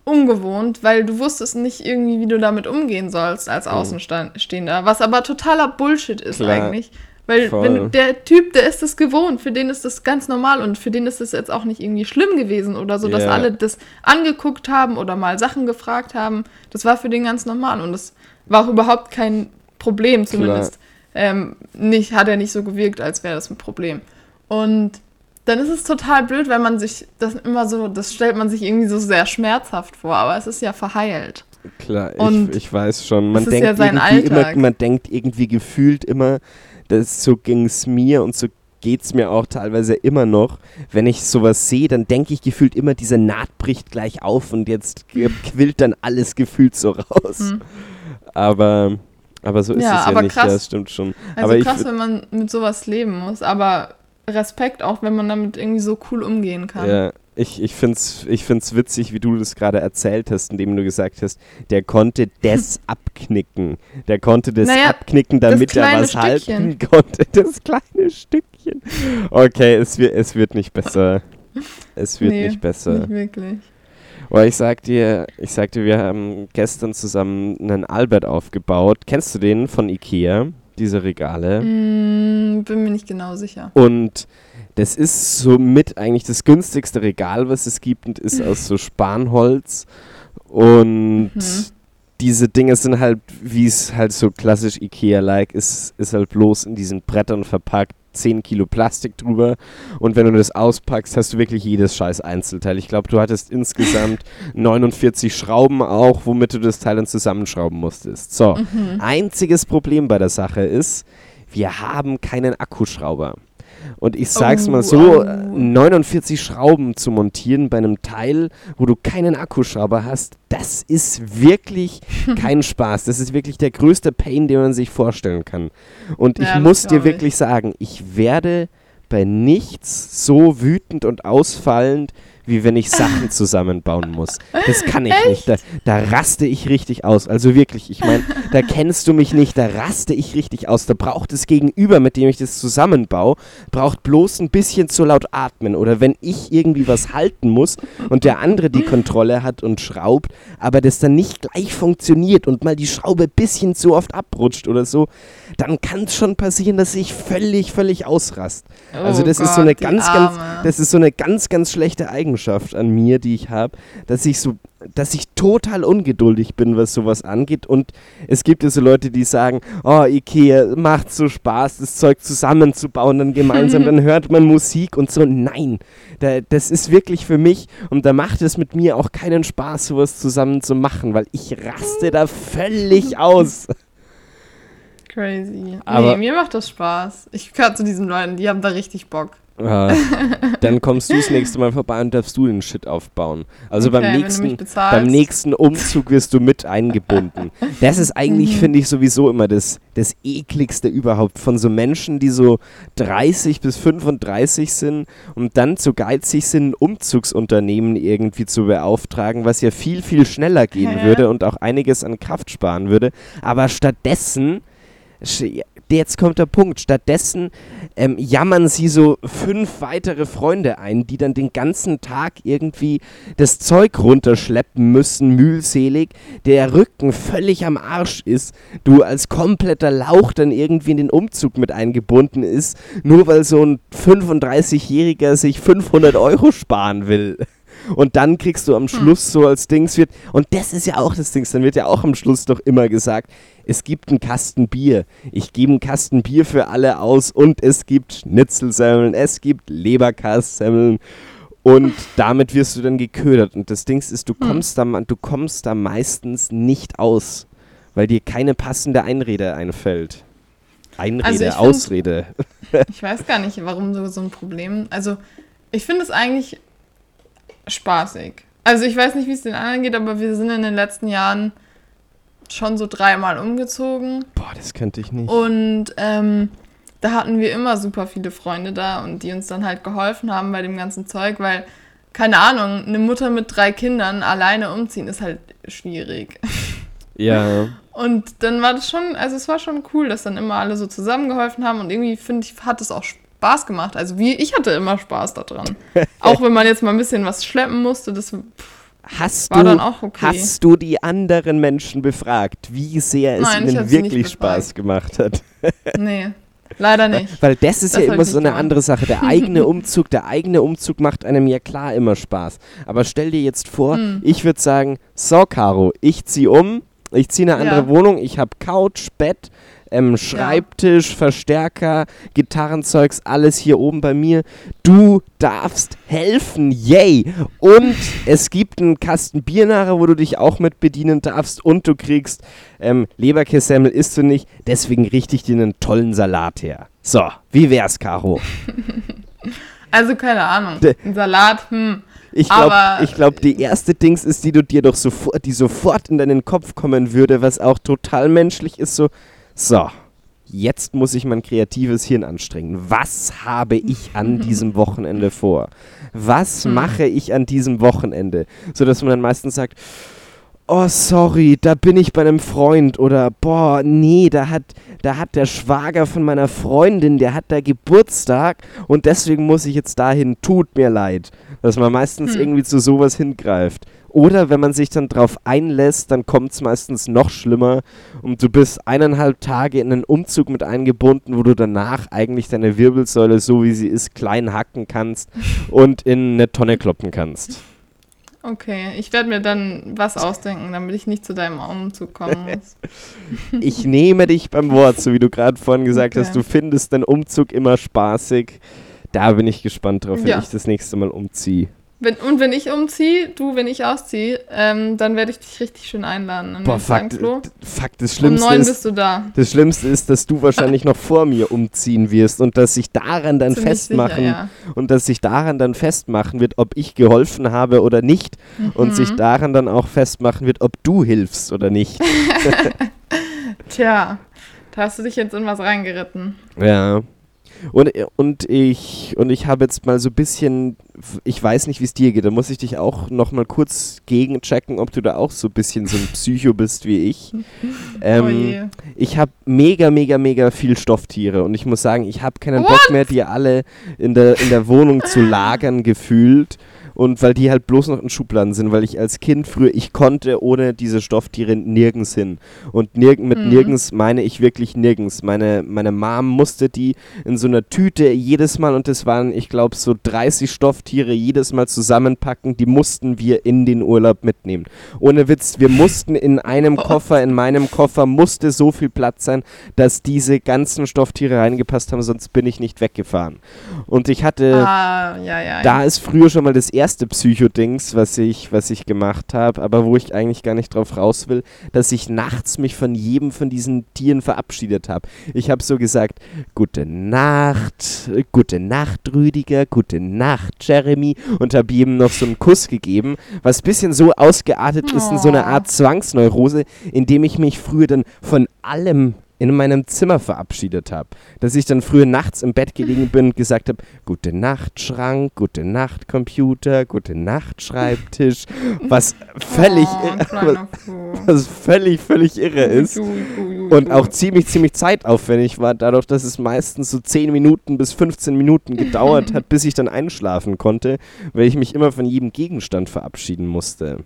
ungewohnt, weil du wusstest nicht irgendwie, wie du damit umgehen sollst als Außenstehender. Was aber totaler Bullshit ist Klar. eigentlich. Weil wenn der Typ, der ist das gewohnt, für den ist das ganz normal und für den ist das jetzt auch nicht irgendwie schlimm gewesen oder so, dass Ja. alle das angeguckt haben oder mal Sachen gefragt haben. Das war für den ganz normal und das war auch überhaupt kein Problem, zumindest. Ähm, nicht, hat er nicht so gewirkt, als wäre das ein Problem. Und dann ist es total blöd, wenn man sich das immer so, das stellt man sich irgendwie so sehr schmerzhaft vor, aber es ist ja verheilt. klar, Und ich, ich weiß schon. Man denkt ja irgendwie immer, man denkt irgendwie gefühlt immer, so ging es mir und so geht es mir auch teilweise immer noch. Wenn ich sowas sehe, dann denke ich gefühlt immer, diese Naht bricht gleich auf und jetzt quillt dann alles gefühlt so raus. Aber, aber so ist Ja, es ja nicht, krass. ja, das stimmt schon. Also aber krass, wenn man mit sowas leben muss, aber Respekt auch, wenn man damit irgendwie so cool umgehen kann. Ja, ich, ich finde es ich find's witzig, wie du das gerade erzählt hast, indem du gesagt hast, der konnte das abknicken. Der konnte das Naja, abknicken, das damit er kleine was halten Stückchen. konnte. Das kleine Stückchen. Okay, es, wird es wird nicht besser. Es wird Nee, nicht besser. Nicht wirklich. Oh, ich sag dir, ich sag dir, wir haben gestern zusammen einen Albert aufgebaut. Kennst du den von Ikea? Diese Regale? Mm, bin mir nicht genau sicher. Und das ist somit eigentlich das günstigste Regal, was es gibt und ist aus so Spanholz. Und Mhm. diese Dinge sind halt, wie es halt so klassisch Ikea-like ist, ist halt bloß in diesen Brettern verpackt. 10 Kilo Plastik drüber und wenn du das auspackst, hast du wirklich jedes scheiß Einzelteil. Ich glaube, du hattest insgesamt 49 Schrauben auch, womit du das Teil dann zusammenschrauben musstest. So, Mhm. einziges Problem bei der Sache ist, wir haben keinen Akkuschrauber. Und ich sag's Oh, mal so, oh. 49 Schrauben zu montieren bei einem Teil, wo du keinen Akkuschrauber hast, das ist wirklich kein Spaß. Das ist wirklich der größte Pain, den man sich vorstellen kann. Und ich Ja, das muss dir ich. wirklich sagen, ich werde bei nichts so wütend und ausfallend, wie wenn ich Sachen zusammenbauen muss. Das kann ich nicht. Da, da raste ich richtig aus. Also wirklich, ich meine, da kennst du mich nicht, da raste ich richtig aus. Da braucht es Gegenüber, mit dem ich das zusammenbaue, braucht bloß ein bisschen zu laut atmen. Oder wenn ich irgendwie was halten muss und der andere die Kontrolle hat und schraubt, aber das dann nicht gleich funktioniert und mal die Schraube ein bisschen zu oft abrutscht oder so, dann kann es schon passieren, dass ich völlig, völlig ausrast. Also Oh das ist so eine Gott, ganz, ganz, das ist so eine ganz, ganz schlechte Eigenschaft an mir, die ich habe, dass ich so, dass ich total ungeduldig bin, was sowas angeht. Und es gibt ja so Leute, die sagen, oh, Ikea, macht so Spaß, das Zeug zusammenzubauen, dann gemeinsam, dann hört man Musik und so. Nein, da, das ist wirklich für mich und da macht es mit mir auch keinen Spaß, sowas zusammen zu machen, weil ich raste da völlig aus. Crazy. Aber- nee, mir macht das Spaß. Ich gehöre zu diesen Leuten, die haben da richtig Bock. Ah, dann kommst du das nächste Mal vorbei und darfst du den Shit aufbauen. Also Okay, beim nächsten, beim nächsten Umzug wirst du mit eingebunden. Das ist Mhm. eigentlich, finde ich, sowieso immer das, das ekligste überhaupt von so Menschen, die so 30 bis 35 sind und dann zu geizig sind, ein Umzugsunternehmen irgendwie zu beauftragen, was ja viel, viel schneller gehen Ja. würde und auch einiges an Kraft sparen würde. Aber stattdessen Jetzt kommt der Punkt. Stattdessen ähm, jammern sie so fünf weitere Freunde ein, die dann den ganzen Tag irgendwie das Zeug runterschleppen müssen, mühselig, der Rücken völlig am Arsch ist, du als kompletter Lauch dann irgendwie in den Umzug mit eingebunden ist, nur weil so ein 35-Jähriger sich 500 Euro sparen will. Und dann kriegst du am Schluss so als Dings wird, und das ist ja auch das Dings, dann wird ja auch am Schluss doch immer gesagt, es gibt einen Kasten Bier. Ich gebe einen Kasten Bier für alle aus und es gibt Schnitzelsemmeln, es gibt Leberkastsemmeln und damit wirst du dann geködert. Und das Dings ist, du kommst, da, du kommst da meistens nicht aus, weil dir keine passende Einrede einfällt. Einrede, Also ich find- Ausrede. Ich weiß gar nicht, warum so, so ein Problem. Also, ich finde es eigentlich spaßig. Also, ich weiß nicht, wie es den anderen geht, aber wir sind in den letzten Jahren schon so dreimal umgezogen. Boah, das könnte ich nicht. Und ähm, da hatten wir immer super viele Freunde da und die uns dann halt geholfen haben bei dem ganzen Zeug, weil keine Ahnung, eine Mutter mit drei Kindern alleine umziehen ist halt schwierig. Ja. Und dann war das schon, also es war schon cool, dass dann immer alle so zusammengeholfen haben und irgendwie finde ich, hat es auch Spaß gemacht. Also wie, ich hatte immer Spaß daran. auch wenn man jetzt mal ein bisschen was schleppen musste, das pff, Hast War du, dann auch okay. hast du die anderen Menschen befragt, wie sehr es Nein, ihnen wirklich Spaß gemacht hat? nee, leider nicht. Weil das ist Das ja immer so eine gemacht. andere Sache. Der eigene Umzug, der eigene Umzug macht einem ja klar immer Spaß. Aber stell dir jetzt vor, Hm. ich würde sagen, so Caro, ich ziehe um, ich ziehe eine andere Ja. Wohnung, ich habe Couch, Bett, ähm, Schreibtisch, Verstärker, Gitarrenzeugs, alles hier oben bei mir. Du darfst helfen, yay! Und es gibt einen Kasten Bier nachher, wo du dich auch mit bedienen darfst und du kriegst ähm, Leberkässemmel isst du nicht, deswegen richte ich dir einen tollen Salat her. So, wie wär's, Caro? Also keine Ahnung, ein Salat, hm. Ich glaube, glaub, die erste Dings ist, die du dir doch sofort, die sofort in deinen Kopf kommen würde, was auch total menschlich ist, so, so, jetzt muss ich mein kreatives Hirn anstrengen. Was habe ich an diesem Wochenende vor? Was Hm. mache ich an diesem Wochenende? So dass man dann meistens sagt, oh sorry, da bin ich bei einem Freund oder boah, nee, da hat, da hat der Schwager von meiner Freundin, der hat da Geburtstag und deswegen muss ich jetzt dahin, tut mir leid. Dass man meistens Hm. irgendwie zu sowas hingreift. Oder wenn man sich dann drauf einlässt, dann kommt es meistens noch schlimmer und du bist eineinhalb Tage in einen Umzug mit eingebunden, wo du danach eigentlich deine Wirbelsäule, so wie sie ist, klein hacken kannst und in eine Tonne kloppen kannst. Okay, ich werde mir dann was ausdenken, damit ich nicht zu deinem Umzug kommen muss. Ich nehme dich beim Wort, so wie du gerade vorhin gesagt Okay. hast, du findest den Umzug immer spaßig. Da bin ich gespannt drauf, wenn Ja. ich das nächste Mal umziehe. Wenn, und wenn ich umziehe, du, wenn ich ausziehe, ähm, dann werde ich dich richtig schön einladen in Boah, d- fuck, das Um Schlimmste neun ist, bist du da. das Schlimmste ist, dass du wahrscheinlich noch vor mir umziehen wirst und dass sich daran dann Ziemlich festmachen Sicher, ja. und dass sich daran dann festmachen wird, ob ich geholfen habe oder nicht und Mhm. sich daran dann auch festmachen wird, ob du hilfst oder nicht. Tja, da hast du dich jetzt in was reingeritten. Ja. Und, und ich und ich habe jetzt mal so ein bisschen, ich weiß nicht, wie es dir geht, da muss ich dich auch noch mal kurz gegenchecken, ob du da auch so ein bisschen so ein Psycho bist wie ich. oh Ähm, je. ich habe mega, mega, mega viel Stofftiere und ich muss sagen, ich habe keinen What? Bock mehr, die alle in der, in der Wohnung zu lagern gefühlt. Und weil die halt bloß noch in Schubladen sind, weil ich als Kind früher, ich konnte ohne diese Stofftiere nirgends hin. Und nirg mit Mhm. nirgends meine ich wirklich nirgends. Meine, meine Mom musste die in so einer Tüte jedes Mal, und das waren, ich glaube, so 30 Stofftiere jedes Mal zusammenpacken, die mussten wir in den Urlaub mitnehmen. Ohne Witz, wir mussten in einem Koffer, in meinem Koffer musste so viel Platz sein, dass diese ganzen Stofftiere reingepasst haben, sonst bin ich nicht weggefahren. Und ich hatte, ah, ja, ja. da ja. ist früher schon mal das erste Psycho-Dings, was ich, was ich gemacht habe, aber wo ich eigentlich gar nicht drauf raus will, dass ich nachts mich von jedem von diesen Tieren verabschiedet habe. Ich habe so gesagt, gute Nacht, gute Nacht, Rüdiger, gute Nacht, Jeremy und habe jedem noch so einen Kuss gegeben, was ein bisschen so ausgeartet ist in so eine Oh. Art Zwangsneurose, indem ich mich früher dann von allem in meinem Zimmer verabschiedet habe. Dass ich dann früher nachts im Bett gelegen bin und gesagt habe, gute Nacht Schrank, gute Nacht Computer, gute Nacht Schreibtisch, was völlig oh, irre, Fu. was völlig, völlig irre ist. Und auch ziemlich, ziemlich zeitaufwendig war, dadurch, dass es meistens so 10 Minuten bis 15 Minuten gedauert hat, bis ich dann einschlafen konnte, weil ich mich immer von jedem Gegenstand verabschieden musste.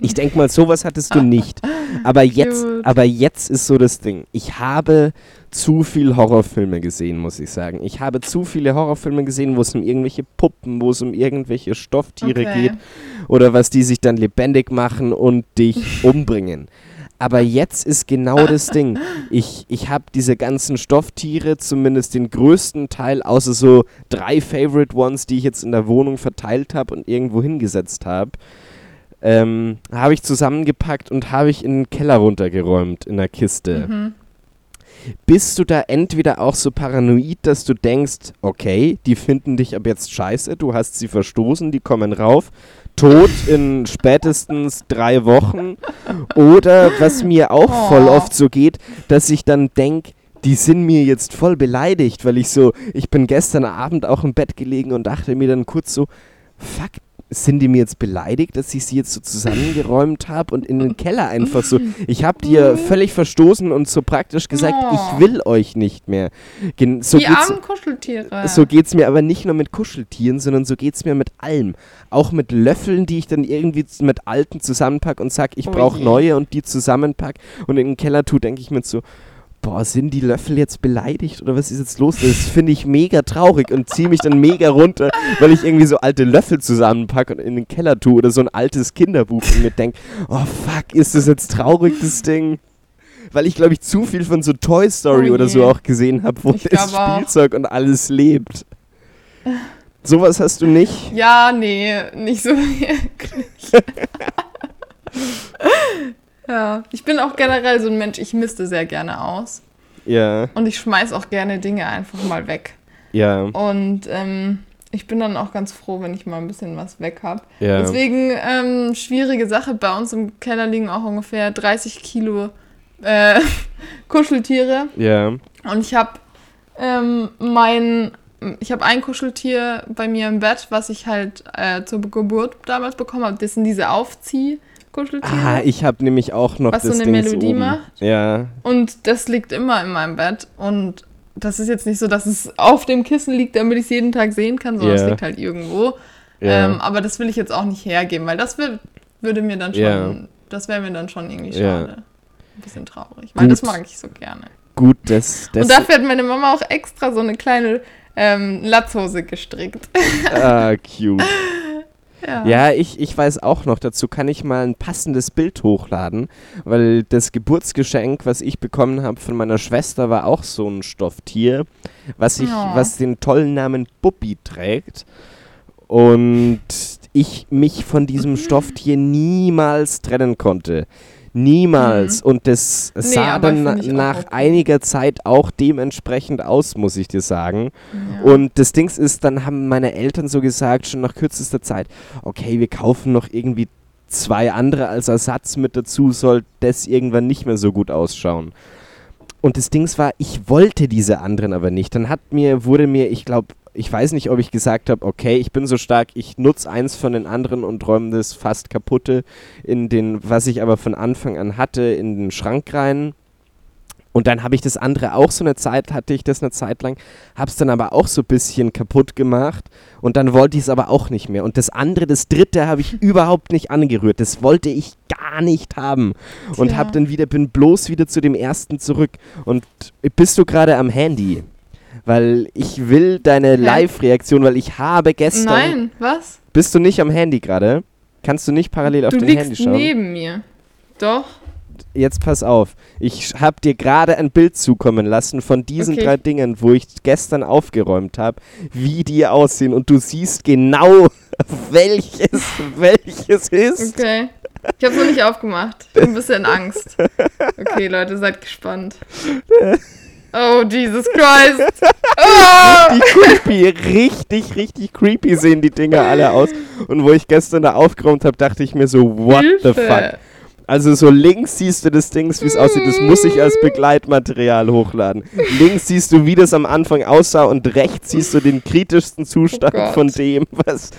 Ich denke mal, sowas hattest du nicht. Aber jetzt, Cute. aber jetzt ist so das Ding. Ich habe zu viel Horrorfilme gesehen, muss ich sagen. Ich habe zu viele Horrorfilme gesehen, wo es um irgendwelche Puppen, wo es um irgendwelche Stofftiere Okay. geht oder was die sich dann lebendig machen und dich umbringen. Aber jetzt ist genau das Ding. Ich, ich habe diese ganzen Stofftiere, zumindest den größten Teil, außer so drei Favorite Ones, die ich jetzt in der Wohnung verteilt habe und irgendwo hingesetzt habe, ähm, habe ich zusammengepackt und habe ich in den Keller runtergeräumt in der Kiste. Mhm. Bist du da entweder auch so paranoid, dass du denkst, okay, die finden dich ab jetzt scheiße, du hast sie verstoßen, die kommen rauf, tot in spätestens drei Wochen. Oder was mir auch voll Oh. oft so geht, dass ich dann denke, die sind mir jetzt voll beleidigt, weil ich so, ich bin gestern Abend auch im Bett gelegen und dachte mir dann kurz so, fuck, sind die mir jetzt beleidigt, dass ich sie jetzt so zusammengeräumt habe und in den Keller einfach so. Ich habe dir völlig verstoßen und so praktisch gesagt, Oh. ich will euch nicht mehr. Gen so die geht's, armen Kuscheltiere. so geht's mir aber nicht nur mit Kuscheltieren, sondern so geht's mir mit allem. Auch mit Löffeln, die ich dann irgendwie mit alten zusammenpack und sag, ich Oh brauche neue und die zusammenpack und in den Keller tue, denke ich mir so, boah, sind die Löffel jetzt beleidigt oder was ist jetzt los? Das finde ich mega traurig und ziehe mich dann mega runter, weil ich irgendwie so alte Löffel zusammenpacke und in den Keller tue oder so ein altes Kinderbuch und mir denke, oh fuck, ist das jetzt traurig, das Ding? Weil ich, glaube ich, zu viel von so Toy Story Oh oder so auch gesehen habe, wo Ich das glaub auch. Spielzeug und alles lebt. Sowas hast du nicht? Ja, nee, nicht so wirklich. ja, ich bin auch generell so ein Mensch, ich misste sehr gerne aus. Ja, Und ich schmeiß auch gerne Dinge einfach mal weg. ja, Und ähm, ich bin dann auch ganz froh, wenn ich mal ein bisschen was weg habe. ja. Deswegen, ähm, schwierige Sache. Bei uns im Keller liegen auch ungefähr 30 Kilo äh, Kuscheltiere. Ja, Und ich habe ähm, mein, ich habe ein Kuscheltier bei mir im Bett, was ich halt äh, zur Geburt damals bekommen habe. Das sind diese Aufzieh-Kuscheltiere. Ah, ich habe nämlich auch noch Was so das eine Ding Melodie macht? Ja, Und das liegt immer in meinem Bett. Und das ist jetzt nicht so, dass es auf dem Kissen liegt, damit ich es jeden Tag sehen kann, sondern Ja. es liegt halt irgendwo. ja. Ähm, aber das will ich jetzt auch nicht hergeben, weil das wür- würde mir dann schon, Ja. das wäre mir dann schon irgendwie schade. Ein bisschen traurig. Weil das mag ich so gerne. Gut, das, das Und dafür hat meine Mama auch extra so eine kleine ähm, Latzhose gestrickt. ah, cute. ja. Ja, ich, ich weiß auch noch, dazu kann ich mal ein passendes Bild hochladen, weil das Geburtsgeschenk, was ich bekommen habe von meiner Schwester, war auch so ein Stofftier, was, ich, Oh. was den tollen Namen Buppi trägt. Und ich mich von diesem Stofftier niemals trennen konnte. Niemals. Und das Nee, sah aber dann nach okay. einiger Zeit auch dementsprechend aus, muss ich dir sagen. Ja. Und das Ding ist, dann haben meine Eltern so gesagt, schon nach kürzester Zeit, okay, wir kaufen noch irgendwie zwei andere als Ersatz mit dazu, soll das irgendwann nicht mehr so gut ausschauen. Und das Ding war, ich wollte diese anderen aber nicht. Dann hat mir, wurde mir, ich glaube, ich weiß nicht, ob ich gesagt habe, okay, ich bin so stark, ich nutze eins von den anderen und räume das fast kaputte in den, was ich aber von Anfang an hatte, in den Schrank rein. Und dann habe ich das andere auch so eine Zeit, hatte ich das eine Zeit lang, habe es dann aber auch so ein bisschen kaputt gemacht und dann wollte ich es aber auch nicht mehr. Und das andere, das dritte habe ich überhaupt nicht angerührt. Das wollte ich gar nicht haben. Und Tja. habe dann wieder, bin bloß wieder zu dem ersten zurück. Und bist du gerade am Handy? Weil ich will deine Live-Reaktion, weil ich habe gestern. Nein, was? Bist du nicht am Handy gerade? Kannst du nicht parallel auf Du dein liegst Handy schauen? neben mir. Doch. Jetzt pass auf. Ich habe dir gerade ein Bild zukommen lassen von diesen Okay. drei Dingen, wo ich gestern aufgeräumt habe, wie die aussehen. Und du siehst genau, welches, welches ist. Okay. Ich habe noch nicht aufgemacht. Ich bin ein bisschen in Angst. Okay, Leute, seid gespannt. Oh, Jesus Christ. Oh! Die creepy, richtig, richtig creepy sehen die Dinger alle aus. Und wo ich gestern da aufgeräumt habe, dachte ich mir so, what the Hilfe. fuck? Also so links siehst du das Ding, wie es aussieht, das muss ich als Begleitmaterial hochladen. Links siehst du, wie das am Anfang aussah und rechts siehst du den kritischsten Zustand Oh von dem, was,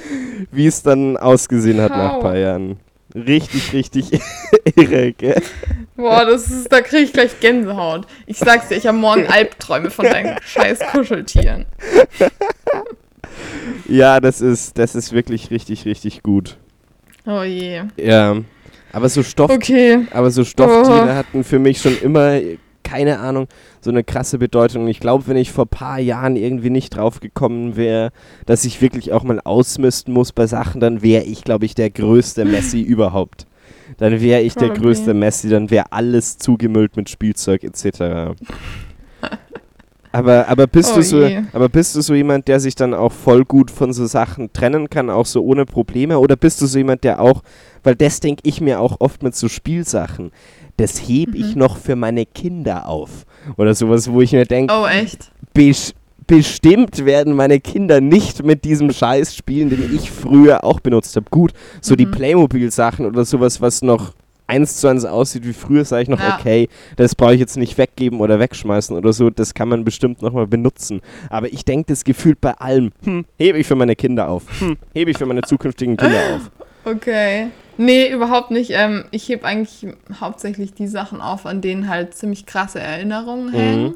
wie es dann ausgesehen hat nach ein How? paar Jahren. Richtig, richtig irre, gell? Boah, das ist, da kriege ich gleich Gänsehaut. Ich sag's dir, ich habe morgen Albträume von deinen scheiß Kuscheltieren. Ja, das ist, das ist wirklich richtig, richtig gut. Oh je. Ja. Aber so Stoff, Okay. aber so Stofftiere Oh. hatten für mich schon immer, keine Ahnung, so eine krasse Bedeutung. Ich glaube, wenn ich vor ein paar Jahren irgendwie nicht drauf gekommen wäre, dass ich wirklich auch mal ausmisten muss bei Sachen, dann wäre ich, glaube ich, der größte Messi überhaupt. Dann wäre ich der Probably. größte Messi, dann wäre alles zugemüllt mit Spielzeug etc. Aber, aber, bist Oh du so, je. aber bist du so jemand, der sich dann auch voll gut von so Sachen trennen kann, auch so ohne Probleme? Oder bist du so jemand, der auch, weil das denke ich mir auch oft mit so Spielsachen, das hebe ich Mhm. noch für meine Kinder auf. Oder sowas, wo ich mir denke, Oh, echt? bes bestimmt werden meine Kinder nicht mit diesem Scheiß spielen, den ich früher auch benutzt habe. Gut, so die Mhm. Playmobil-Sachen oder sowas, was noch eins zu eins aussieht wie früher, sage ich noch, Ja. okay, das brauche ich jetzt nicht weggeben oder wegschmeißen oder so, das kann man bestimmt nochmal benutzen. Aber ich denke das gefühlt bei allem, hm, hebe ich für meine Kinder auf, hm, hebe ich für meine zukünftigen Kinder auf. Okay. Nee, überhaupt nicht. Ähm, ich heb eigentlich hauptsächlich die Sachen auf, an denen halt ziemlich krasse Erinnerungen hängen.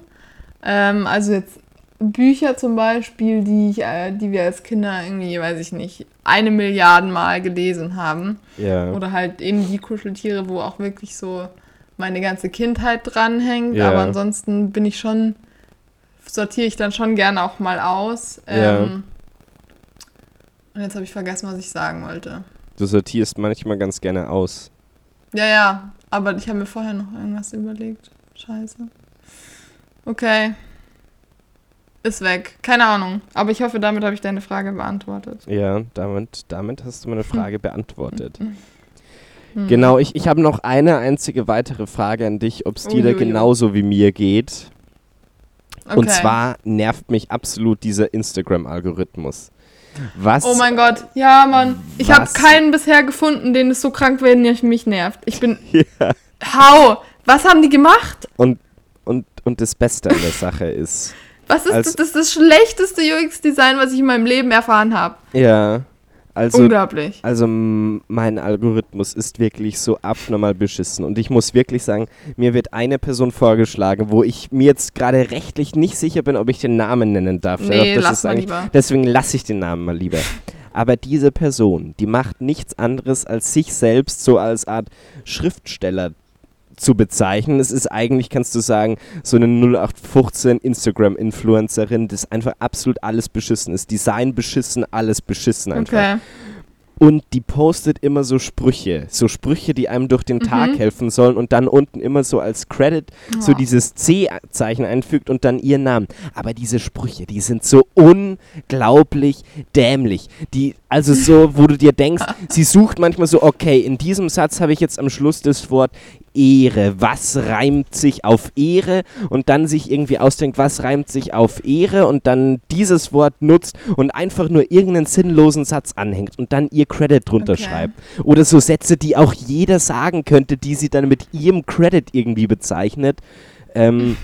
Ähm, also jetzt Bücher zum Beispiel, die, ich, äh, die wir als Kinder irgendwie, weiß ich nicht, eine Milliarde Mal gelesen haben. Ja. Oder halt eben die Kuscheltiere, wo auch wirklich so meine ganze Kindheit dranhängt. Ja. Aber ansonsten bin ich schon, sortiere ich dann schon gerne auch mal aus. Ja. Ähm, und jetzt habe ich vergessen, was ich sagen wollte. Du sortierst manchmal ganz gerne aus. Ja, ja, aber ich habe mir vorher noch irgendwas überlegt. Scheiße. Okay. Ist weg. Keine Ahnung. Aber ich hoffe, damit habe ich deine Frage beantwortet. Ja, damit, damit hast du meine Frage beantwortet. Hm. Genau, ich, ich habe noch eine einzige weitere Frage an dich, ob es dir da genauso wie mir geht. Okay. Und zwar nervt mich absolut dieser Instagram-Algorithmus. Was? Oh mein Gott. Ja, Mann. Ich habe keinen bisher gefunden, den es so krank werden, der mich nervt. Ich bin. Ja. Hau! Was haben die gemacht? Und, und, und das Beste an der Sache ist, Was ist das? Das ist das schlechteste UX-Design, was ich in meinem Leben erfahren habe. ja, also, Unglaublich. also mein Algorithmus ist wirklich so abnormal beschissen. Und ich muss wirklich sagen, mir wird eine Person vorgeschlagen, wo ich mir jetzt gerade rechtlich nicht sicher bin, ob ich den Namen nennen darf. Nee, das lass mal lieber. Deswegen lasse ich den Namen mal lieber. Aber diese Person, die macht nichts anderes, als sich selbst so als Art Schriftsteller zu bezeichnen. Es ist eigentlich, kannst du sagen, so eine 0815 Instagram-Influencerin, das einfach absolut alles beschissen ist. Design beschissen, alles beschissen einfach. Okay. Und die postet immer so Sprüche, so Sprüche, die einem durch den Tag Mhm. helfen sollen und dann unten immer so als Credit so Oh. dieses C-Zeichen einfügt und dann ihren Namen. Aber diese Sprüche, die sind so unglaublich dämlich. Die, also so, wo du dir denkst, sie sucht manchmal so, okay, in diesem Satz habe ich jetzt am Schluss das Wort Ehre. Was reimt sich auf Ehre? Und dann sich irgendwie ausdenkt, was reimt sich auf Ehre? Und dann dieses Wort nutzt und einfach nur irgendeinen sinnlosen Satz anhängt und dann ihr Credit drunter Okay. schreibt. Oder so Sätze, die auch jeder sagen könnte, die sie dann mit ihrem Credit irgendwie bezeichnet. Ähm,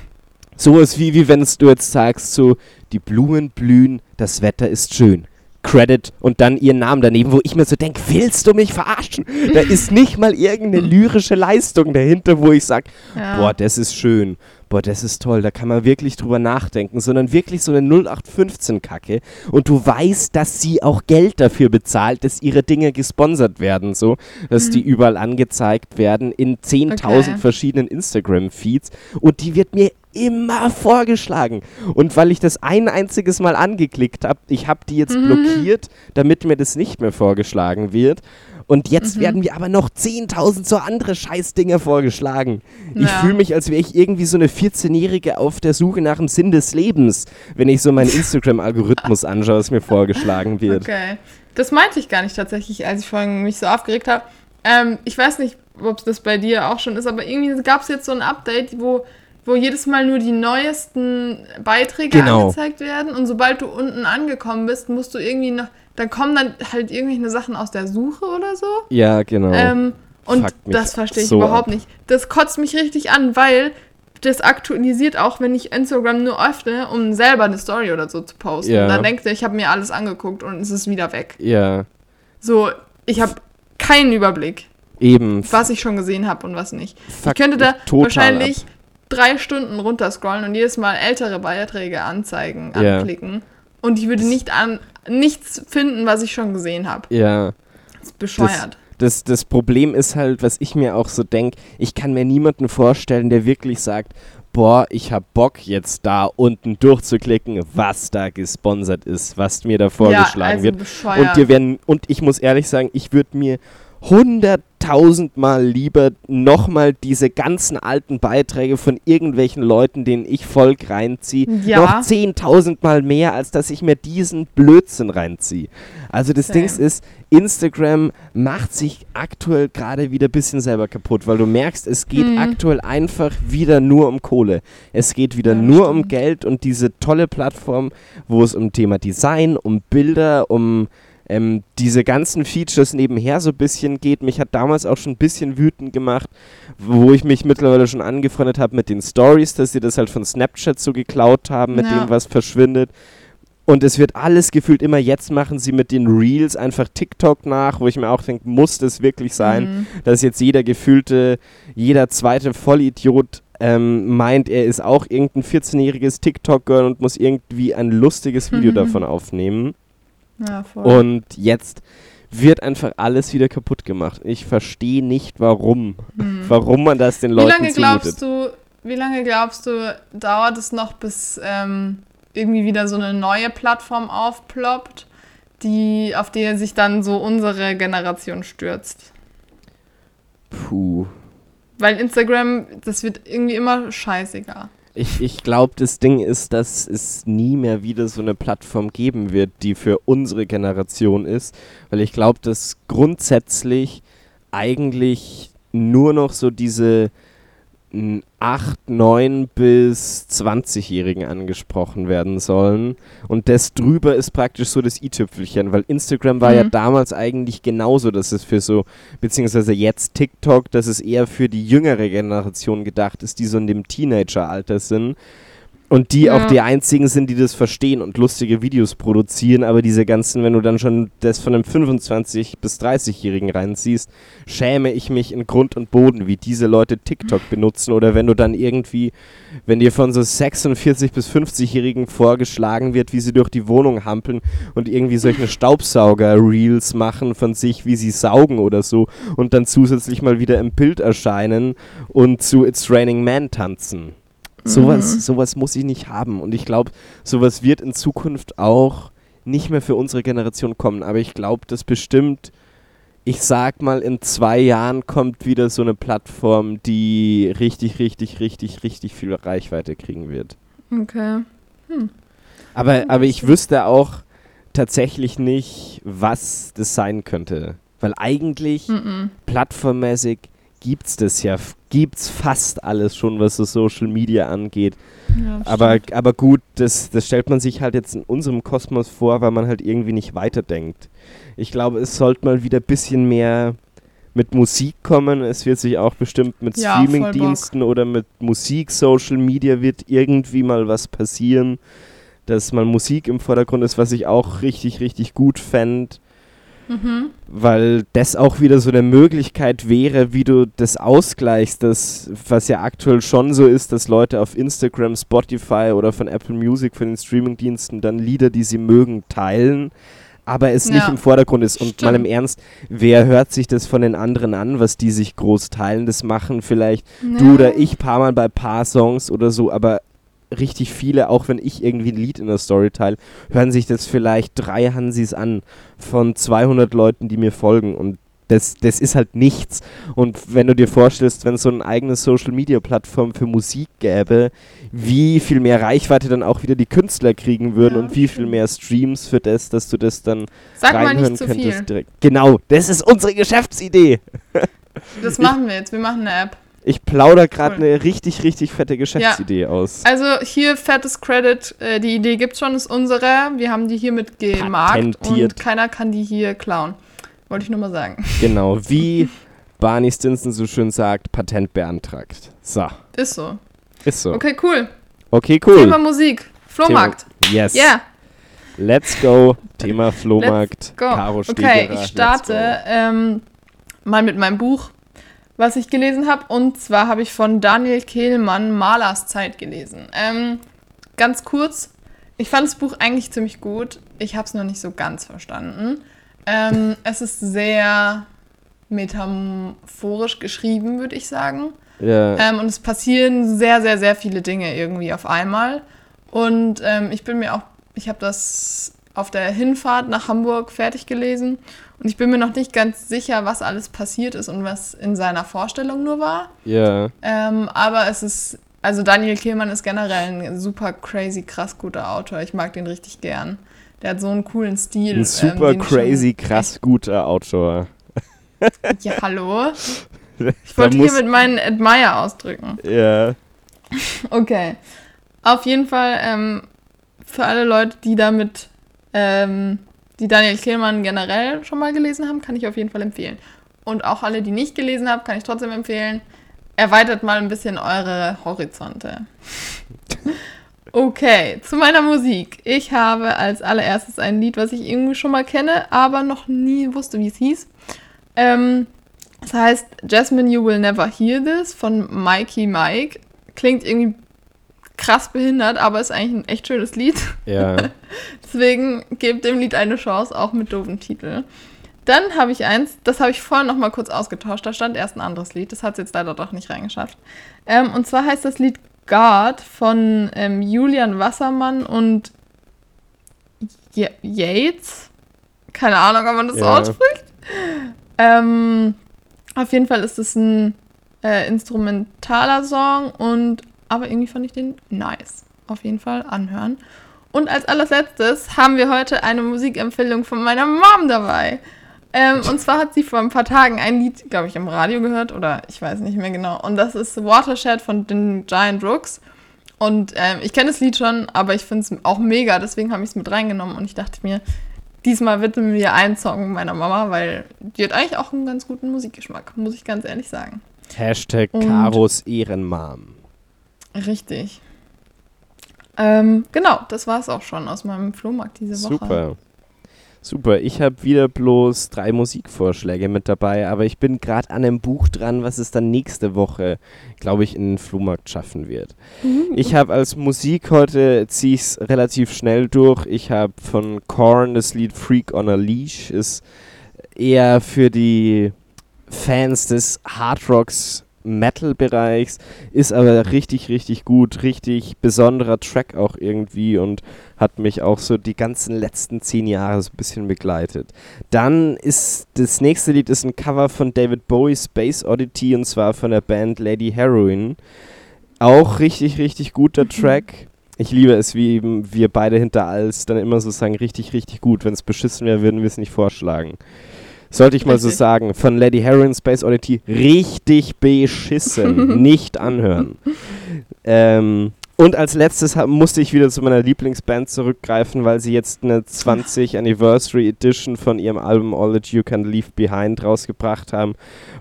sowas wie, wie wenn es du jetzt sagst, so, die Blumen blühen, das Wetter ist schön. Credit und dann ihren Namen daneben, wo ich mir so denke, willst du mich verarschen? Da ist nicht mal irgendeine lyrische Leistung dahinter, wo ich sage, Ja. boah, das ist schön, boah, das ist toll, da kann man wirklich drüber nachdenken, sondern wirklich so eine 0815-Kacke und du weißt, dass sie auch Geld dafür bezahlt, dass ihre Dinge gesponsert werden, so, dass die überall angezeigt werden in 10.000 Mhm. Okay. verschiedenen Instagram-Feeds und die wird mir immer vorgeschlagen. Und weil ich das ein einziges Mal angeklickt habe, ich habe die jetzt Mhm. blockiert, damit mir das nicht mehr vorgeschlagen wird. Und jetzt Mhm. werden mir aber noch 10.000 so andere Scheißdinger vorgeschlagen. Ich Ja. fühle mich, als wäre ich irgendwie so eine 14-Jährige auf der Suche nach dem Sinn des Lebens, wenn ich so meinen Instagram-Algorithmus anschaue, was mir vorgeschlagen wird. Okay. Das meinte ich gar nicht tatsächlich, als ich vorhin mich so aufgeregt habe. Ähm, ich weiß nicht, ob das bei dir auch schon ist, aber irgendwie gab es jetzt so ein Update, wo, wo jedes Mal nur die neuesten Beiträge Genau. angezeigt werden. Und sobald du unten angekommen bist, musst du irgendwie noch. Dann kommen dann halt irgendwelche Sachen aus der Suche oder so. Ja, genau. Ähm, und das verstehe ich so überhaupt ab. nicht. Das kotzt mich richtig an, weil das aktualisiert auch, wenn ich Instagram nur öffne, um selber eine Story oder so zu posten. Ja. Dann denkt er, ich habe mir alles angeguckt und es ist wieder weg. ja, So, ich habe keinen Überblick, eben. was ich schon gesehen habe und was nicht. Fuckt ich könnte da wahrscheinlich ab. Drei Stunden runterscrollen und jedes Mal ältere Beiträge anzeigen, Ja. anklicken. Und ich würde nicht an nichts finden, was ich schon gesehen habe. Ja. Das ist bescheuert. Das, das Problem ist halt, was ich mir auch so denke, ich kann mir niemanden vorstellen, der wirklich sagt, boah, ich hab Bock jetzt da unten durchzuklicken, was da gesponsert ist, was mir da vorgeschlagen also wird. bescheuert. Und dir werden, und ich muss ehrlich sagen, ich würde mir hunderttausendmal lieber nochmal diese ganzen alten Beiträge von irgendwelchen Leuten, denen ich Volk reinziehe, Ja. noch zehntausendmal mehr, als dass ich mir diesen Blödsinn reinziehe. Also das Same. Ding ist, Instagram macht sich aktuell gerade wieder ein bisschen selber kaputt, weil du merkst, es geht Mhm. aktuell einfach wieder nur um Kohle. Es geht wieder Ja, nur um stimmt. Geld und diese tolle Plattform, wo es um Thema Design, um Bilder, um ähm, diese ganzen Features nebenher so ein bisschen geht. Mich hat damals auch schon ein bisschen wütend gemacht, wo ich mich mittlerweile schon angefreundet habe mit den Stories, dass sie das halt von Snapchat so geklaut haben, mit Ja. dem was verschwindet. Und es wird alles gefühlt immer jetzt machen sie mit den Reels einfach TikTok nach, wo ich mir auch denke, muss das wirklich sein, Mhm. dass jetzt jeder gefühlte, jeder zweite Vollidiot ähm, meint, er ist auch irgendein 14-jähriges TikTok-Girl und muss irgendwie ein lustiges Video Mhm. davon aufnehmen. Ja, voll. Und jetzt wird einfach alles wieder kaputt gemacht. Ich verstehe nicht, warum. Mhm. Warum man das den Wie Leuten lange zumutet. glaubst du, wie lange glaubst du, dauert es noch, bis ähm, irgendwie wieder so eine neue Plattform aufploppt, die, auf die sich dann so unsere Generation stürzt? Puh. Weil Instagram, das wird irgendwie immer scheißiger. Ich, ich glaube, das Ding ist, dass es nie mehr wieder so eine Plattform geben wird, die für unsere Generation ist. Weil ich glaube, dass grundsätzlich eigentlich nur noch so diese 8, 9 bis 20-Jährigen angesprochen werden sollen. Und das drüber ist praktisch so das i-Tüpfelchen, weil Instagram war ja Mhm. damals eigentlich genauso, dass es für so, beziehungsweise jetzt TikTok, dass es eher für die jüngere Generation gedacht ist, die so in dem Teenager-Alter sind. Und die Ja. auch die einzigen sind, die das verstehen und lustige Videos produzieren, aber diese ganzen, wenn du dann schon das von einem 25- bis 30-Jährigen reinziehst, schäme ich mich in Grund und Boden, wie diese Leute TikTok benutzen. Oder wenn du dann irgendwie, wenn dir von so 46- bis 50-Jährigen vorgeschlagen wird, wie sie durch die Wohnung hampeln und irgendwie solche Staubsauger-Reels machen von sich, wie sie saugen oder so und dann zusätzlich mal wieder im Bild erscheinen und zu It's Raining Man tanzen. Sowas, Mhm. sowas muss ich nicht haben. Und ich glaube, sowas wird in Zukunft auch nicht mehr für unsere Generation kommen. Aber ich glaube, dass bestimmt, ich sag mal, in zwei Jahren kommt wieder so eine Plattform, die richtig, richtig, richtig, richtig viel Reichweite kriegen wird. Okay. Aber, aber ich wüsste auch tatsächlich nicht, was das sein könnte. Weil eigentlich Mhm. plattformmäßig gibt's das ja, f- gibt's fast alles schon, was so Social Media angeht. Ja, Aber, stimmt. aber gut, das, das stellt man sich halt jetzt in unserem Kosmos vor, weil man halt irgendwie nicht weiterdenkt. Ich glaube, es sollte mal wieder ein bisschen mehr mit Musik kommen. Es wird sich auch bestimmt mit Ja, Streamingdiensten oder mit Musik, Social Media wird irgendwie mal was passieren, dass mal Musik im Vordergrund ist, was ich auch richtig, richtig gut fände Mhm. weil das auch wieder so eine Möglichkeit wäre, wie du das ausgleichst, das, was ja aktuell schon so ist, dass Leute auf Instagram, Spotify oder von Apple Music, von den Streamingdiensten dann Lieder, die sie mögen, teilen, aber es nicht Ja, im Vordergrund ist. Und mal im stimmt. Ernst, wer hört sich das von den anderen an, was die sich groß teilen? Das machen vielleicht Ja. du oder ich paar Mal bei paar Songs oder so, aber richtig viele, auch wenn ich irgendwie ein Lied in der Story teile, hören sich das vielleicht drei Hansis an von 200 Leuten, die mir folgen und das, das ist halt nichts. Und wenn du dir vorstellst, wenn es so eine eigene Social-Media-Plattform für Musik gäbe, wie viel mehr Reichweite dann auch wieder die Künstler kriegen würden Ja, und wie viel mehr Streams für das, dass du das dann Sag mal reinhören nicht zu könntest viel. direkt. Genau, das ist unsere Geschäftsidee. Das machen wir jetzt. Wir machen eine App. Ich plaudere gerade Cool. eine richtig, richtig fette Geschäftsidee aus. Also hier fettes Credit. Äh, die Idee gibt's schon, ist unsere. Wir haben die hiermit gemarkt Patentiert. und keiner kann die hier klauen. Wollte ich nur mal sagen. Genau, wie Barney Stinson so schön sagt, Patent beantragt. So, Ist so. ist so. Okay, cool. Okay, cool. Thema Musik. Flohmarkt. Thema- Yes. Yeah. Let's go. Thema Flohmarkt. Go. Caro okay, ich let's starte ähm, mal mit meinem Buch, was ich gelesen habe. Und zwar habe ich von Daniel Kehlmann Malers Zeit gelesen. Ähm, ganz kurz, ich fand das Buch eigentlich ziemlich gut. Ich habe es noch nicht so ganz verstanden. Ähm, es ist sehr metaphorisch geschrieben, würde ich sagen. Ja, Ähm, und es passieren sehr, sehr, sehr viele Dinge irgendwie auf einmal. Und ähm, ich bin mir auch, ich habe das auf der Hinfahrt nach Hamburg fertig gelesen. Und ich bin mir noch nicht ganz sicher, was alles passiert ist und was in seiner Vorstellung nur war. ja. Ähm, aber es ist, also Daniel Kehlmann ist generell ein super crazy, krass guter Autor. Ich mag den richtig gern. Der hat so einen coolen Stil. Ein ähm, super schon crazy, krass guter Autor. Ja, hallo. Ich wollte hier mit meinen Admire ausdrücken. Ja. Okay. Auf jeden Fall ähm, für alle Leute, die damit ähm, die Daniel Kehlmann generell schon mal gelesen haben, kann ich auf jeden Fall empfehlen. Und auch alle, die nicht gelesen haben, kann ich trotzdem empfehlen. Erweitert mal ein bisschen eure Horizonte. Okay, zu meiner Musik. Ich habe als allererstes ein Lied, was ich irgendwie schon mal kenne, aber noch nie wusste, wie es hieß. Ähm, das heißt Jasmine You Will Never Hear This von Mikey Mike. Klingt irgendwie krass behindert, aber ist eigentlich ein echt schönes Lied. Ja. Deswegen gebt dem Lied eine Chance, auch mit doofen Titel. Dann habe ich eins, das habe ich vorhin noch mal kurz ausgetauscht. Da stand erst ein anderes Lied. Das hat es jetzt leider doch nicht reingeschafft. Ähm, und zwar heißt das Lied God von ähm, Julian Wassermann und Ye- Yates. Keine Ahnung, ob man das so Ja. ausspricht. Ähm, auf jeden Fall ist es ein äh, instrumentaler Song und aber irgendwie fand ich den nice. Auf jeden Fall anhören. Und als allerletztes haben wir heute eine Musikempfehlung von meiner Mom dabei. Ähm, und zwar hat sie vor ein paar Tagen ein Lied, glaube ich, im Radio gehört oder ich weiß nicht mehr genau. Und das ist Watershed von den Giant Rooks. Und ähm, ich kenne das Lied schon, aber ich finde es auch mega, deswegen habe ich es mit reingenommen und ich dachte mir, diesmal widmen wir einen Song meiner Mama, weil die hat eigentlich auch einen ganz guten Musikgeschmack, muss ich ganz ehrlich sagen. Hashtag Und- Karos Ehrenmam. Richtig. Ähm, genau, das war es auch schon aus meinem Flohmarkt diese Woche. Super. Super. Ich habe wieder bloß drei Musikvorschläge mit dabei, aber ich bin gerade an einem Buch dran, was es dann nächste Woche, glaube ich, in den Flohmarkt schaffen wird. Ich habe als Musik heute, ziehe ich es relativ schnell durch. Ich habe von Korn das Lied Freak on a Leash, ist eher für die Fans des Hardrocks Metal-Bereichs, ist aber richtig, richtig gut, richtig besonderer Track auch irgendwie und hat mich auch so die ganzen letzten zehn Jahre so ein bisschen begleitet. Dann ist das nächste Lied ist ein Cover von David Bowie Space Oddity und zwar von der Band Lady Heroin. Auch richtig, richtig guter Track. Ich liebe es, wie eben wir beide hinter alles dann immer so sagen, richtig, richtig gut. Wenn es beschissen wäre, würden wir es nicht vorschlagen. Sollte ich mal so sagen, von Lady Heroin Space Oddity, richtig beschissen. nicht anhören. Ähm, und als letztes musste ich wieder zu meiner Lieblingsband zurückgreifen, weil sie jetzt eine 20 Anniversary Edition von ihrem Album All That You Can Leave Behind rausgebracht haben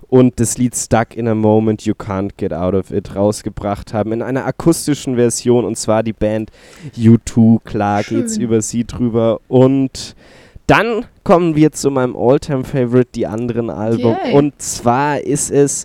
und das Lied Stuck in a Moment You Can't Get Out of It rausgebracht haben in einer akustischen Version und zwar die Band U2. Klar Schön. geht's über sie drüber und dann kommen wir zu meinem Alltime Favorite, die anderen Album Yay. und zwar ist es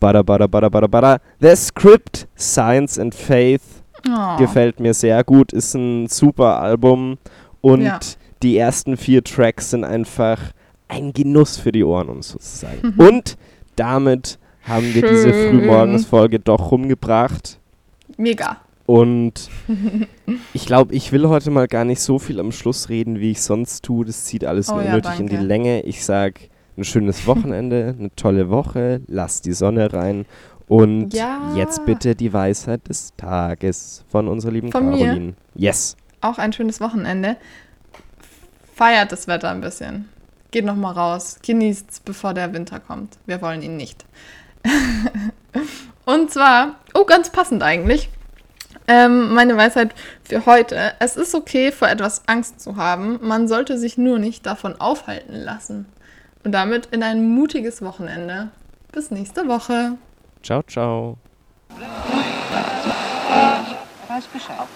Bada Bada Bada Bada Bada The Script Science and Faith Oh. gefällt mir sehr gut, ist ein super Album und Ja. die ersten vier Tracks sind einfach ein Genuss für die Ohren, um es so zu sagen. und damit haben wir diese Schön. Frühmorgensfolge doch rumgebracht Mega. Und ich glaube, ich will heute mal gar nicht so viel am Schluss reden, wie ich sonst tue. Das zieht alles Oh nur ja, unnötig in die. Länge. Ich sag ein schönes Wochenende, eine tolle Woche, lasst die Sonne rein und Ja. jetzt bitte die Weisheit des Tages von unserer lieben Von mir? Caroline. Yes. Auch ein schönes Wochenende. Feiert das Wetter ein bisschen. Geht noch mal raus. Genießt's, bevor der Winter kommt. Wir wollen ihn nicht. Und zwar, oh, ganz passend eigentlich. Ähm, meine Weisheit für heute. Es ist okay, vor etwas Angst zu haben. Man sollte sich nur nicht davon aufhalten lassen. Und damit in ein mutiges Wochenende. Bis nächste Woche. Ciao, ciao. Weiß Bescheid.